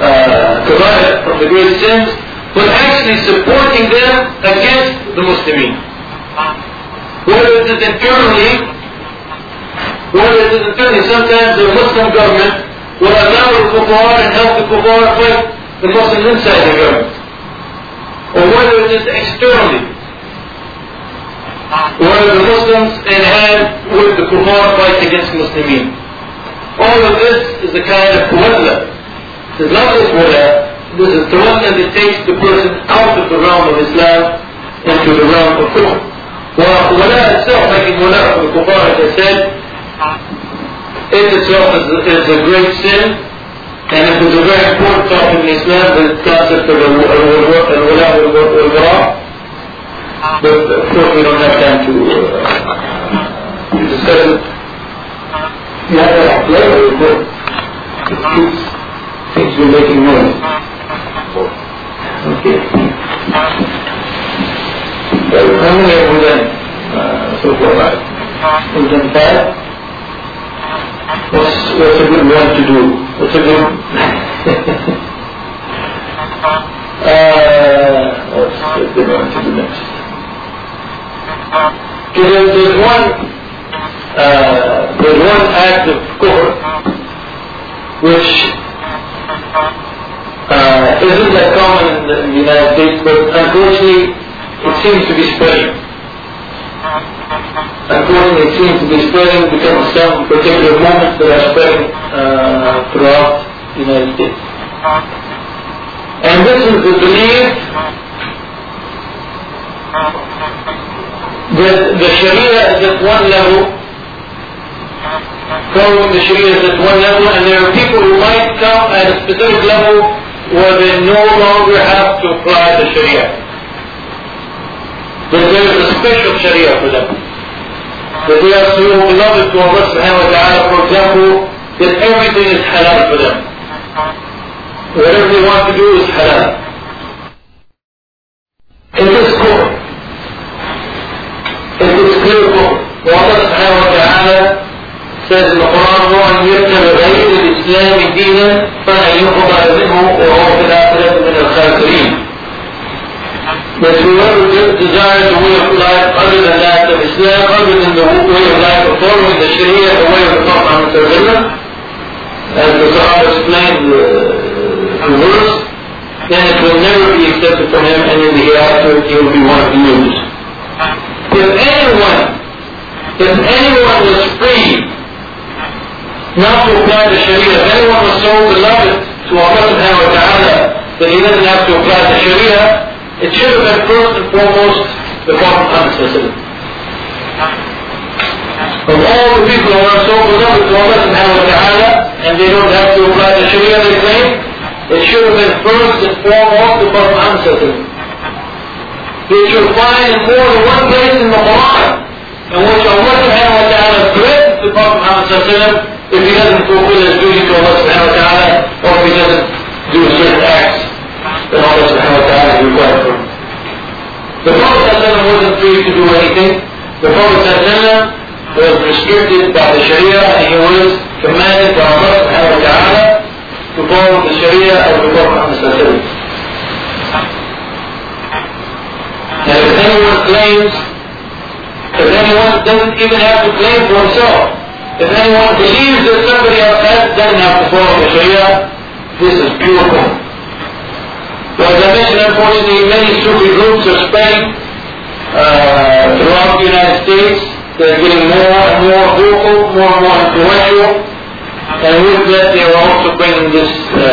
uh, kabair, from the great sins, but actually supporting them against the Muslimin. Whether it is internally, whether it is internally, sometimes the Muslim government will allow the kuffar and help the kuffar fight the Muslims inside the government. Or whether it is externally, whether the Muslims in hand with the kuffar fight against Muslimin. All of this is a kind of tawalla. This is not just wala, this is the one that takes the person out of the realm of Islam into the realm of kufr. Wala itself, making wala for the as I said, it itself is, is a great sin, and it is a very important topic in Islam, the concept of al-wala wal-bara. But of course we don't have time to uh, discuss it. Yeah, yeah, yeah, but it keeps, seems to be making noise. Okay. Well, how many have we done uh, so far? We've done five? What's, what's a good one to do? What's a good uh, what's a good one to do next? So there's, there's one uh, there's one act of kufr which uh, isn't that common in the, United States, but unfortunately it seems to be spreading. Unfortunately, it seems to be spreading because of some particular moments that are spreading uh, throughout the United States. And this is the belief the Sharia is at one level, following the Sharia is at one level, and there are people who might come at a specific level where they no longer have to apply the Sharia. That there is a special Sharia for them. That they are so beloved to Allah subhanahu wa ta'ala, for example, that everything is halal for them. Whatever they want to do is halal. It is kufr. سيد القرآن هو أن يبنى بغير الإسلام دينا فأن يقبل منه وهو في الآخرة من الخاسرين مشروعات الجزائر هو يقول قبل ذلك الإسلام قبل النبوة وهي لا تطور من الشريعة وهي تطور عن الترجمة الجزائر explained uh, the verse then it will never be accepted from him and in the hereafter he will be one of the news. If anyone, if anyone was free not to apply the Sharia, if anyone was so beloved to Allah subhanahu wa ta'ala that he doesn't have to apply the Sharia, it should have been first and foremost the Prophet Muhammad Of all the people who are so beloved to Allah subhanahu wa ta'ala and they don't have to apply the Sharia they claim, it should have been first and foremost the Prophet Muhammad That you'll find in more than one place in the Quran in which Allah subhanahu wa ta'ala threatens the Prophet Muhammad if he doesn't fulfill his duty to Allah subhanahu wa ta'ala or if he doesn't do certain acts that Allah subhanahu wa ta'ala is required from him. The Prophet wasn't free to do anything. The Prophet was restricted by the Sharia and he was commanded by Allah subhanahu wa ta'ala to follow the Sharia of the Prophet And if anyone claims, if anyone doesn't even have to claim for himself, if anyone believes that somebody else has, doesn't have to follow the Sharia, this is beautiful. So as I mentioned, unfortunately, many Sufi groups are spreading uh, throughout the United States. They're getting more and more vocal, more and more influential, and with that they are also bringing this uh,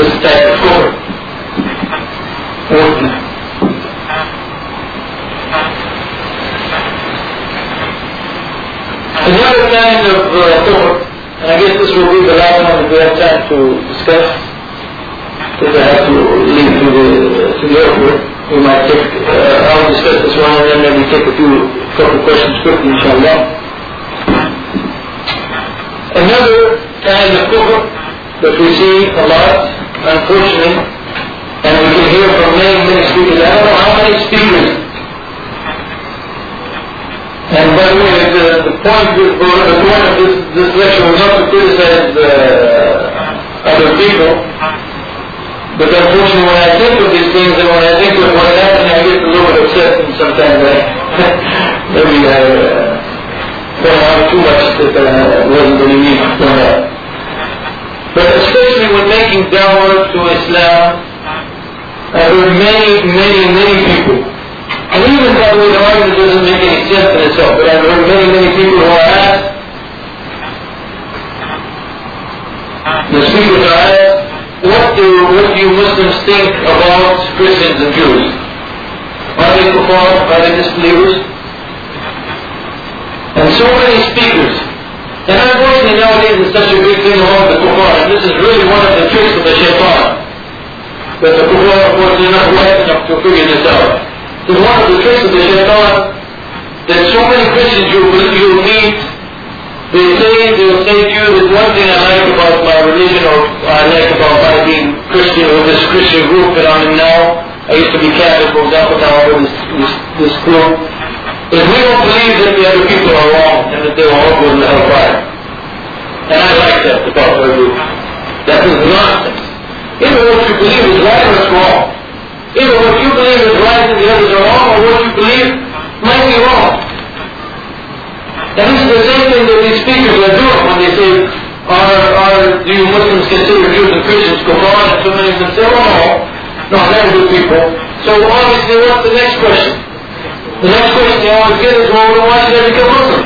this type of Another kind of uh, kufr, and I guess this will be the last one that we have time to discuss, because I have to leave to the, to the airport. We might take, uh, I'll discuss this one and then maybe take a few, couple questions quickly, inshallah. Another kind of kufr that we see a lot, unfortunately, and we can hear from many, many speakers. I don't know how many speakers. And by the way, the, point, the point of this, this lecture was not to criticize uh, other people, but unfortunately when I think of these things and when I think of what's happening, I get a little bit upset and sometimes I, maybe I uh, don't have too much that uh, wasn't really needed from that. But especially when making dawah to Islam, I heard many, many, many people, and even the way, the argument doesn't make any sense in itself, but I've heard many, many people who are asked, the speakers are asked, what do, what do you Muslims think about Christians and Jews? Are they kuffar? Are they disbelievers? And so many speakers. And unfortunately nowadays it's such a big thing among the kuffar, and this is really one of the tricks of the shaitan. But the kuffar, course, they're not wise enough to figure this out. It's one of the tricks of the shaitan that so many Christians you you meet, they say, they'll say to you, there's one thing I like about my religion or I like about my being Christian or this Christian group that I'm in now. I used to be Catholic, for example, now I'm in this, this, this group. Is we don't believe that the other people are wrong and that they will all go to hellfire. And I like that about our group. That is nonsense. Either what you believe is right or wrong. Either what you believe is and the others are wrong, or what you believe might be wrong. This is the same thing that these speakers are doing when they say, are, are, do you Muslims consider Jews and Christians on? And so many of them say, oh no, no, they're good people. So obviously what's the next question? The next question they always get is, well, why should I become Muslim?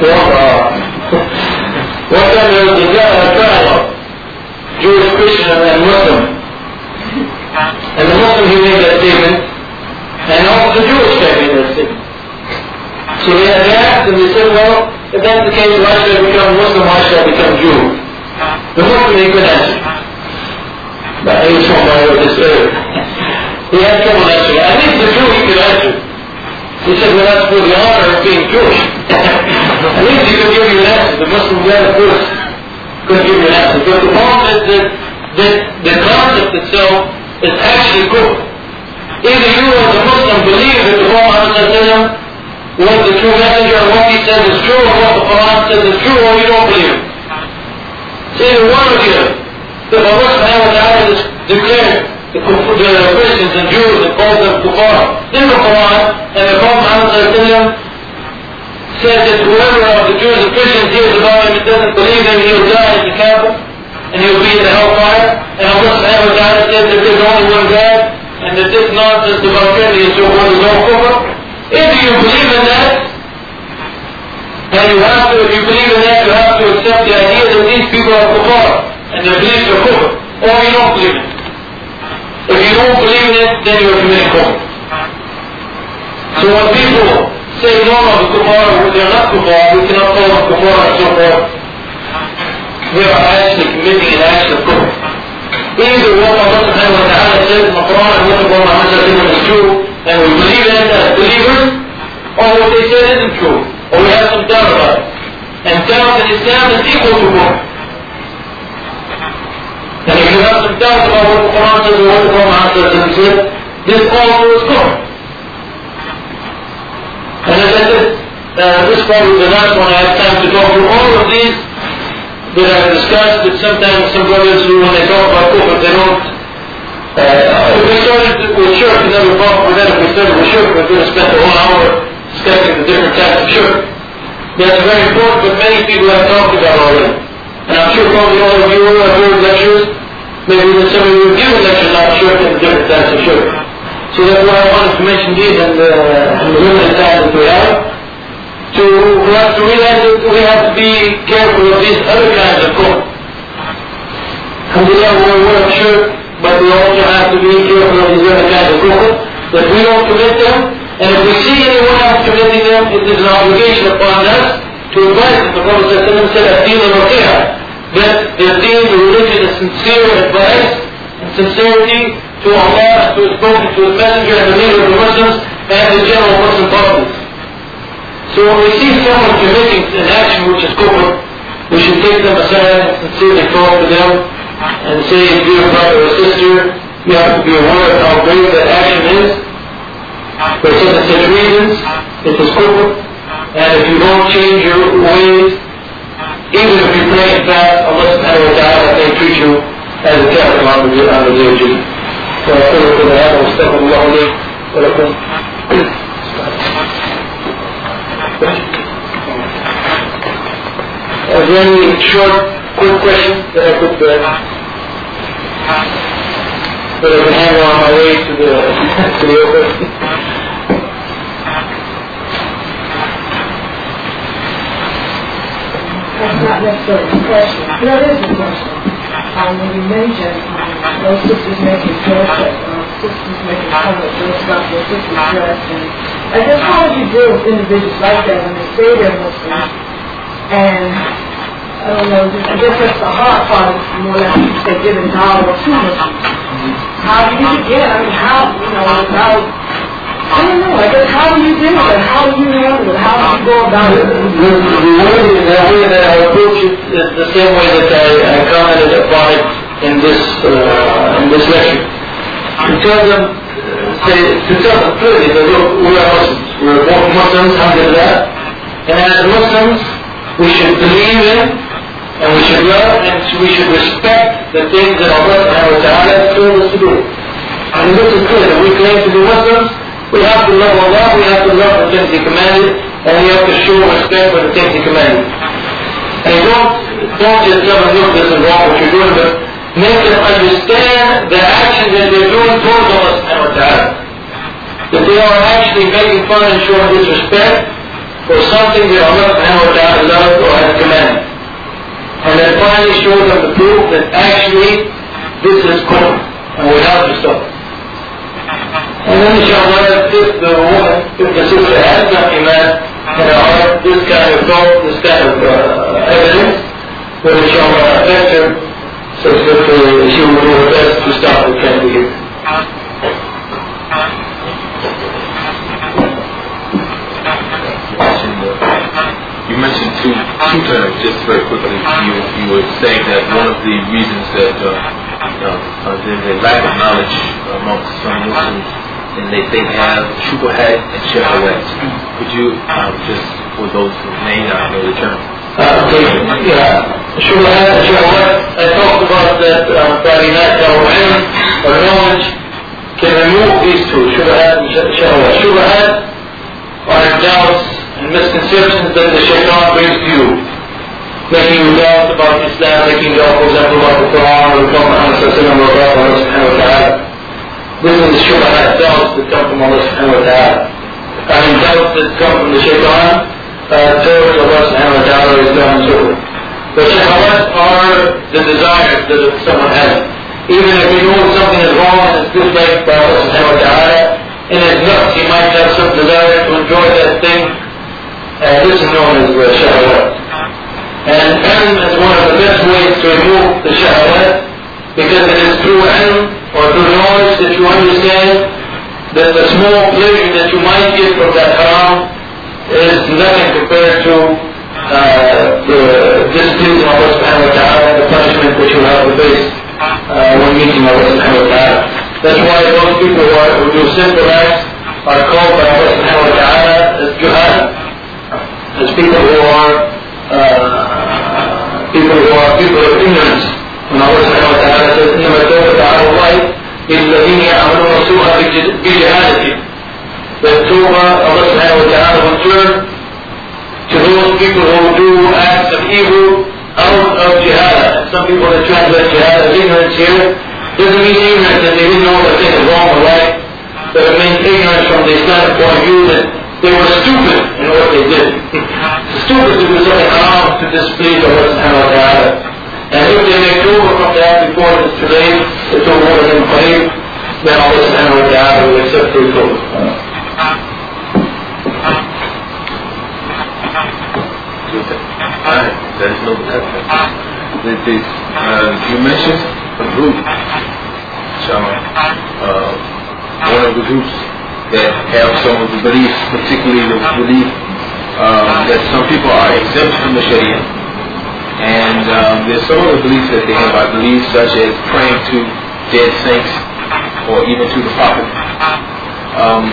Well, uh, time there was a dialogue, Jewish, Christian, and Muslim. And the That statement, and also the Jewish made that statement. So they, they asked and they said, well, if that's the case, why should I become Muslim, why should I become Jew? The Muslim, he could answer. But he was from my this earlier. He had trouble answering. I think the Jew he could answer. He said, well, that's for the honor of being Jewish. At least he could give you an answer. The Muslim guy, of course, couldn't give you an answer. But the problem is that, that the concept itself is actually good. Either you as a Muslim believe that the Prophet was the true messenger and what he said is true or what the Quran says is true or you don't believe it. It's either one or the other. If Allah subhanahu wa ta'ala has declared the, Christians and Jews and calls them kuffar in the Quran and the Prophet says that whoever of the Jews and Christians hears about him and doesn't believe him, he'll die in the Kaaba and he'll be in the hellfire. And Allah subhanahu wa ta'ala says that there's only one God that this nonsense about Trinity and so forth is all kufr. If you believe in that, and you have to, if you believe in that, you have to accept the idea that these people are kuffar and their beliefs are kufr, or you don't believe in it. If you don't believe in it, then you're committing kufr. So when people say no, no, the kuffar, they're not kuffar, we cannot call them kuffar and so forth, they are actually committing an act of kufr. Either what Allah subhanahu wa ta'ala says in the Quran what Prophet Muhammad is true, and we believe in it as believers, or what they said isn't true, or we have some doubt about it. And doubt in Islam is equal to kufr. And if you have some doubt about what the Quran says or what the Prophet Muhammad says, this also is kufr. And as I said, uh, this probably the last one I have time to go through all of these that I've discussed that sometimes some brothers who when they talk about kufr they don't uh, we started with shirk, another problem started with shirk, we're going to spend a whole hour discussing the different types of shirk. That's very important, but many people have talked about already. And I'm sure probably all of you have heard lectures, maybe even some of you have given lectures on shirk and the different types of shirk. So that's why I wanted to mention these in the, in the limited time that we have. To, for us to realize that we have to be careful of these other kinds of kufr. Alhamdulillah, we're aware of shirk, but we also have to be careful of these other kinds of kufr, that we don't commit them, and if we see anyone else committing them, it is an obligation upon us to advise them. The Prophet said, Adil al that their deen, the religion is sincere advice and sincerity to Allah, to His Prophet, to His Messenger, and the leader of the Muslims, and the general Muslim populace. So when we see someone committing an action which is kufr, we should take them aside and sincerely talk to them and say, dear brother or sister, you have to be aware of how grave that action is. For such and such reasons, it is kufr. And if you don't change your ways, even if you pray in fast, Allah subhanahu wa ta'ala may treat you as a kafir on the, on the day of judgment. وأقول قول هذا واستغفر الله لي ولكم Are there any short, quick questions that I could uh, that I can handle on my way to the to the open? That's not necessarily a question. That is a question. Um, when you mentioned um, those sisters making dress that um, sisters making public dress about their sisters dress and I how would you deal with individuals like that when they say they're Muslims and I don't know, I guess that's the hard part more or less you say giving dawah to Muslims. How do you get, I mean how you know, without I don't know, I guess how do you deal with it? How do you handle it? How do you go about it? The, the, way, the way that I approach it is the same way that I, I commented upon it in this uh, in this lecture. To tell them, uh, say, to tell them clearly that look, we are Muslims. We are both Muslims, alhamdulillah. And as Muslims, we should believe in and we should love and we should respect the things that Allah subhanahu wa ta'ala told us to do. And this is clear we claim to be Muslims, we have to love Allah, we have to love the things He commanded, and we have to show respect for the things He commanded. And don't, don't just tell them, look, this is wrong what you're doing, but make them understand the actions that they're doing towards Allah subhanahu wa ta'ala. That they are actually making fun and showing disrespect for something that Allah subhanahu wa ta'ala loves or has commanded. And then finally show them the proof that actually this is kufr, and have to stop. And then inshallah, if the woman, if the sister has got iman in her heart, this kind of thought, this kind of uh, evidence, will inshallah affect her such that she will do her best to stop the kind of. Mentioned two two terms just very quickly. You you were saying that one of the reasons that uh, uh, uh, there's a lack of knowledge amongst some Muslims and they they have shubahat and shahawat. Could you um, just for those who may not know the term? Uh, yeah. Shubahat and shahawat, I talked about that uh, ilm or knowledge can remove these two, shubahat and shahawat. Shubahat are doubts misconceptions that the shaitan brings to you. Making you doubt about Islam, making you doubt, for example, about the Quran or the Muhammad or about Allah subhanahu wa ta'ala. This is the shubahat doubts that come from Allah subhanahu wa ta'ala. I mean doubts that come from the shaitan uh, towards Allah subhanahu wa ta'ala Islam and so forth. The shahawat are the desires that someone has. Even if you know something is wrong and it's disliked by Allah subhanahu wa ta'ala, in his nafs he might have some desire to enjoy that thing, and this is known as the shahawat. And ilm is one of the best ways to remove the shahawat, because it is through ilm or through knowledge that you understand that the small pleasure that you might get from that haram is nothing compared to uh, the displeasing of Allah subhanahu wa ta'ala and the punishment that you have to face uh, when meeting Allah subhanahu wa ta'ala. That's why those people who, are, who do acts are called by Allah subhanahu wa ta'ala as juhal people who are uh, people who are people of ignorance. And Allah subhanahu wa ta'ala says, إنما التوبة على الله للذين يعملون السوء بج- بجهالة. The Tawbah, Allah subhanahu wa ta'ala will turn to those people who do acts of evil out of jihad. Some people that translate jihad as ignorance here doesn't mean ignorance that they didn't know that thing is wrong or right, but it means ignorance from the Islamic point of view that they were stupid in what they did. stupid do something haram to displease Allah subhanahu wa ta'ala. And if they make over from that before it's too late, it's over them claim, then Allah subhanahu wa ta'ala will accept their tawbah. Alright, there is no It is, uh, you mentioned a group, so, uh, one of the groups that have some of the beliefs, particularly the belief uh, that some people are exempt from the Sharia. And um, there's some of the beliefs that they have, I believe, such as praying to dead saints or even to the Prophet um,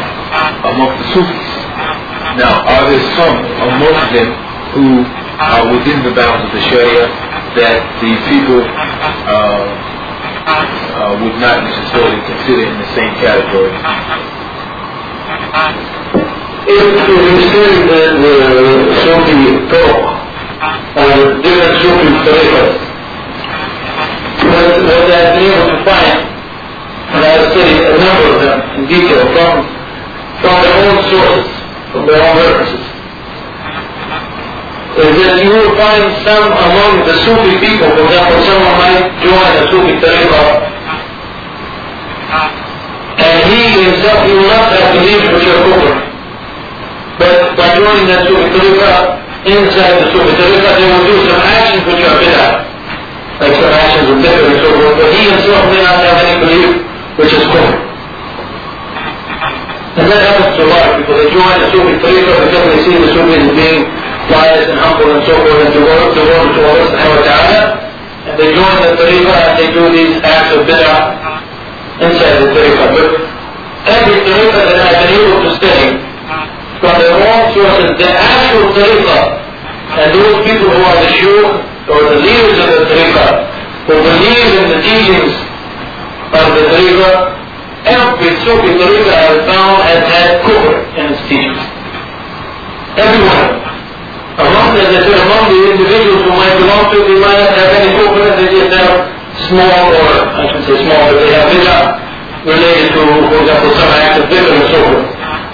amongst the Sufis. Now, are there some amongst them who are within the bounds of the Sharia that the people uh, uh, would not necessarily consider in the same category? If you say that the Sufi talk or different Sufi tariqas, what, I've been able to find, and I've studied a number of them in detail from, from their own sources, from their own references, is that you will find some among the Sufi people, for example, someone might join a Sufi tariqa himself, he will not have believed which are kufr. But by joining that Sufi tariqa, inside the Sufi tariqa, they will do some actions which are bid'ah. Like some actions of dhikr and so forth. But he himself may not have any belief which is kufr. And that happens to a lot of people. They join the Sufi tariqa because they see the Sufis as being pious and humble and so forth and devoted to Allah subhanahu wa ta'ala. And they join the tariqa and they do these acts of bid'ah inside the tariqa. But every tariqa that I've been able to study from their own sources, the actual tariqa, and those people who are the shuyukh or the leaders of the tariqa, who believe in the teachings of the tariqa, every Sufi tariqa I have found has had kufr in its teachings. Every one of them. Among the, as said, among the individuals who might belong to, they might not have any kufr, they just have small, or I should say small, but they have bid'ah related to, for example, some act of bid'ah and so forth.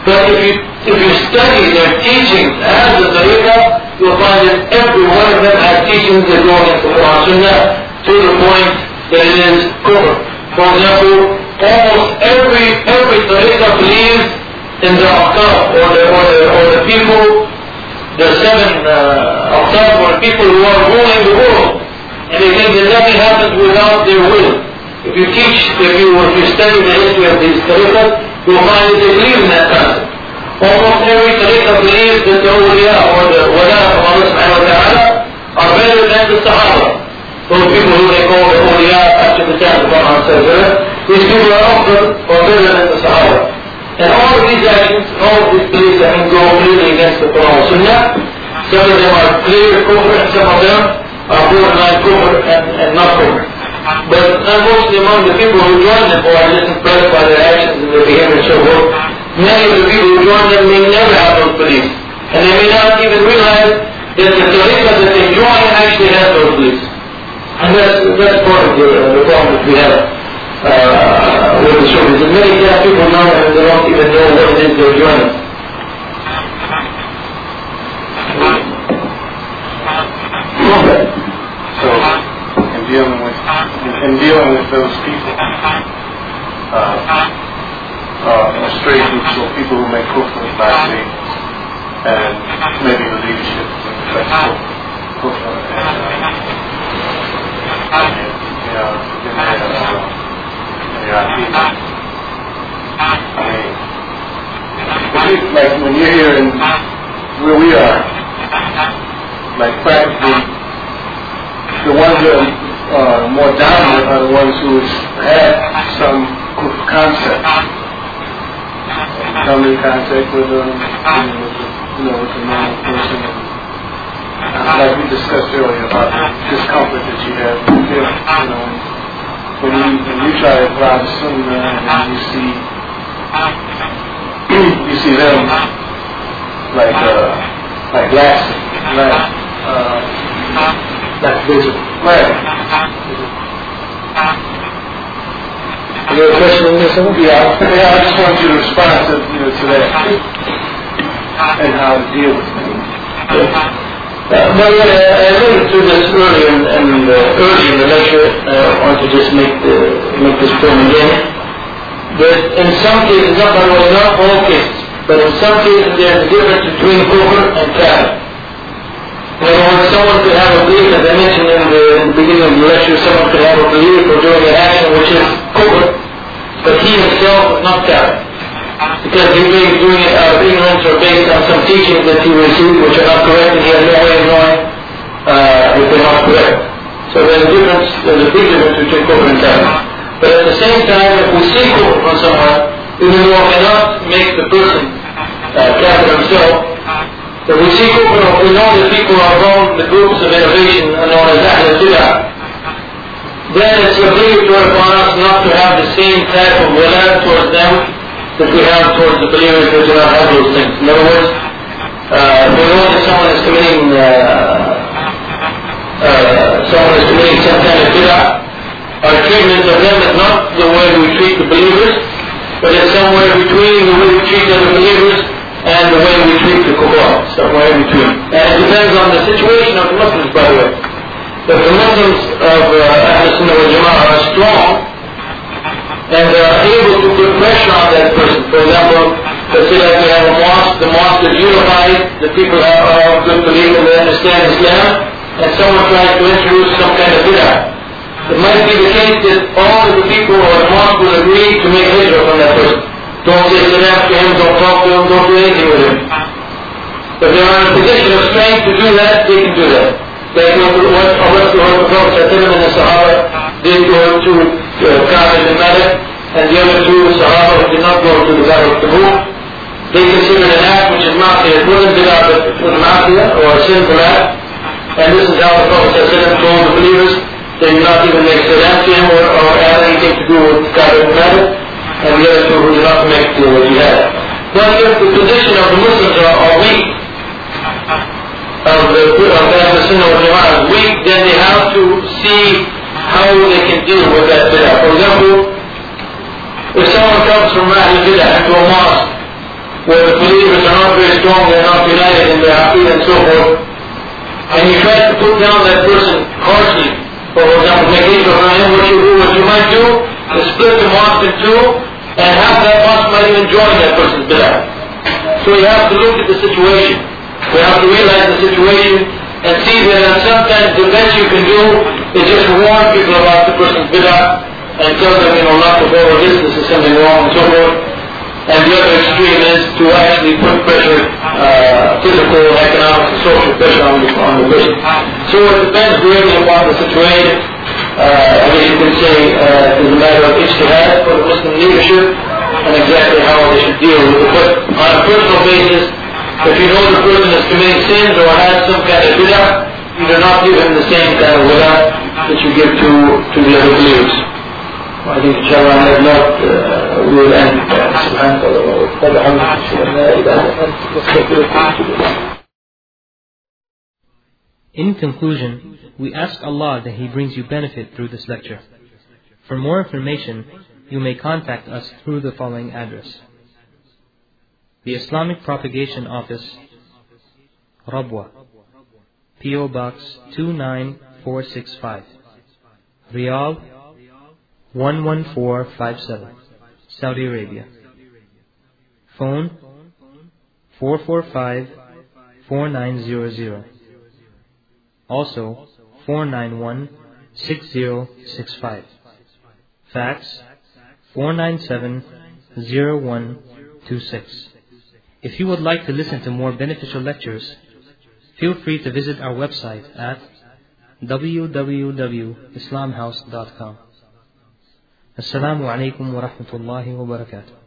But if you, if you study their teachings as the tariqa, you'll find that every one of them has teachings that go against the Quran Sunnah to the point that it is kufr. For example, almost every, every tariqa believes in the aqtab, or the, or the, or the people, the seven uh, aqtab, or the people who are ruling the world and they think that nothing happens without their will. If you teach, if you, if you study the history of these tariqas, you'll find they believe in that concept. Almost every tariqa believes that the awliya or the wala of Allah subhanahu wa ta'ala are better than the sahaba. Those people who they call the awliya after the time of Quran says that, these people are also or better than the sahaba. And all of these actions, all of these beliefs, I mean, go clearly against the Quran and Sunnah. Some of them are clear kufr and some of them are borderline kufr and, and not kufr. But unfortunately among the people who join them or are just impressed by their actions and their behavior and so forth, many of the people who join them may never have those beliefs. And they may not even realize that the tariqa that they join actually has those beliefs. And that's, that's part of the, the problem that we have uh, with the Sufis. And many times people them and they don't even know what it is they're joining. With in dealing with those people, uh, uh, stray groups or people who make kufr blasphemy, and maybe the leadership kufr and, uh, and, you know, in their, uh, in their aqidah. I mean, you- like when you're here in where we are, like practically the ones that uh, more dominant are the ones who have some co- concept. Come in contact with them, you know, with the, you know, with the normal person and like we discussed earlier about the discomfort that you have you know, when you when you try to apply the sunnah and you see you see them like uh like lax like uh That's visible. right. You have a question on this one? Yeah, yeah, I just want you to respond to you know to that and how to deal with it. Uh, no, yeah, I alluded to this earlier, and, and uh, early in the lecture, uh, I want to just make the, make this point again. That in some cases, not by the way, not all cases, but in some cases there's a difference between kufr and kafir. In other words, someone could have a belief, as I mentioned in the, in the beginning of the lecture, someone could have a belief or doing an action which is kufr, but he himself is not kafir because he may be doing it out of ignorance or based on some teachings that he received which are not correct and he has no way of knowing uh, if they're not correct. So there's a difference, there's a big difference between kufr and kafir. But at the same time, if we see kufr from someone, even though we cannot make the person uh, himself, if we see if we know that people are among the groups of innovation are known as Ahl al-Bid'ah, then it's obligatory upon us not to have the same type of wala towards them that we have towards the believers who do not have those things. In other words, uh, we know that someone is committing, uh, uh, someone is committing some kind of bid'ah. Our treatment of them is not the way we treat the believers, but it's somewhere between the way we treat other believers and the way we treat the kuffar, somewhere in between. And it depends on the situation of the Muslims, by the way. If the Muslims of uh, Ahl Sunnah Jama'ah are strong, and they are able to put pressure on that person. For example, let's say like we have a mosque, the mosque is unified, the people are, are of good belief and they understand Islam, and someone tries to introduce some kind of bid'ah. It might be the case that all of the people of the mosque will agree to make hijrah from that person. Don't to him, don't talk to him, don't do anything with him. If they are in a position of strength to do that, they can do that. Like what, what, what the Prophet and the Sahaba did go to uh, Ka'b ibn Malik, and the other two Sahaba who did not go to the Battle of Tabuk, they considered an act which is ma'siyah. It wasn't bid'ah, but it was ma'siyah, or a sinful act. And this is how the Prophet said to him, told the believers, they did not even make salam to him or, or have anything to do with Ka'b ibn Malik, and the other two who did not make the jihad. But if the position of the Muslims are, are weak, of the of the Sunnah wal Jama'ah is weak, then they have to see how they can deal with that bid'ah. For example, if someone comes from Ahl Bid'ah into a mosque where the believers are not very strong, they're not united in their aqid and so forth, and you try to put down that person harshly, for example, make him, what you do, what you might do, is split the mosque in two, and half that might even join that person's bid'ah. So you have to look at the situation. We have to realize the situation and see that sometimes the best you can do is just warn people about the person's bid'ah and tell them, you know, not to follow this, this is something wrong and so forth. And the other extreme is to actually put pressure, uh, physical, economic, and social pressure on the, on the person. So it depends greatly upon the situation. Uh, I guess you could say, uh, is a matter of ijtihad for the Muslim leadership and exactly how they should deal with it. But on a personal basis, if you know the person has committed sins or has some kind of bid'ah, you do not give him the same kind of wala that you give to, to the other believers. I think inshallah I have not uh, will end. SubhanAllah. In conclusion, we ask Allah that He brings you benefit through this lecture. For more information, you may contact us through the following address. The Islamic Propagation Office, Rabwa, P.O. Box 29465, Riyadh 11457, Saudi Arabia. Phone 445 4900. Also 491 6065. Fax 497 0126. If you would like to listen to more beneficial lectures, feel free to visit our website at www.islamhouse.com. Assalamu alaikum wa rahmatullahi wa barakatuh.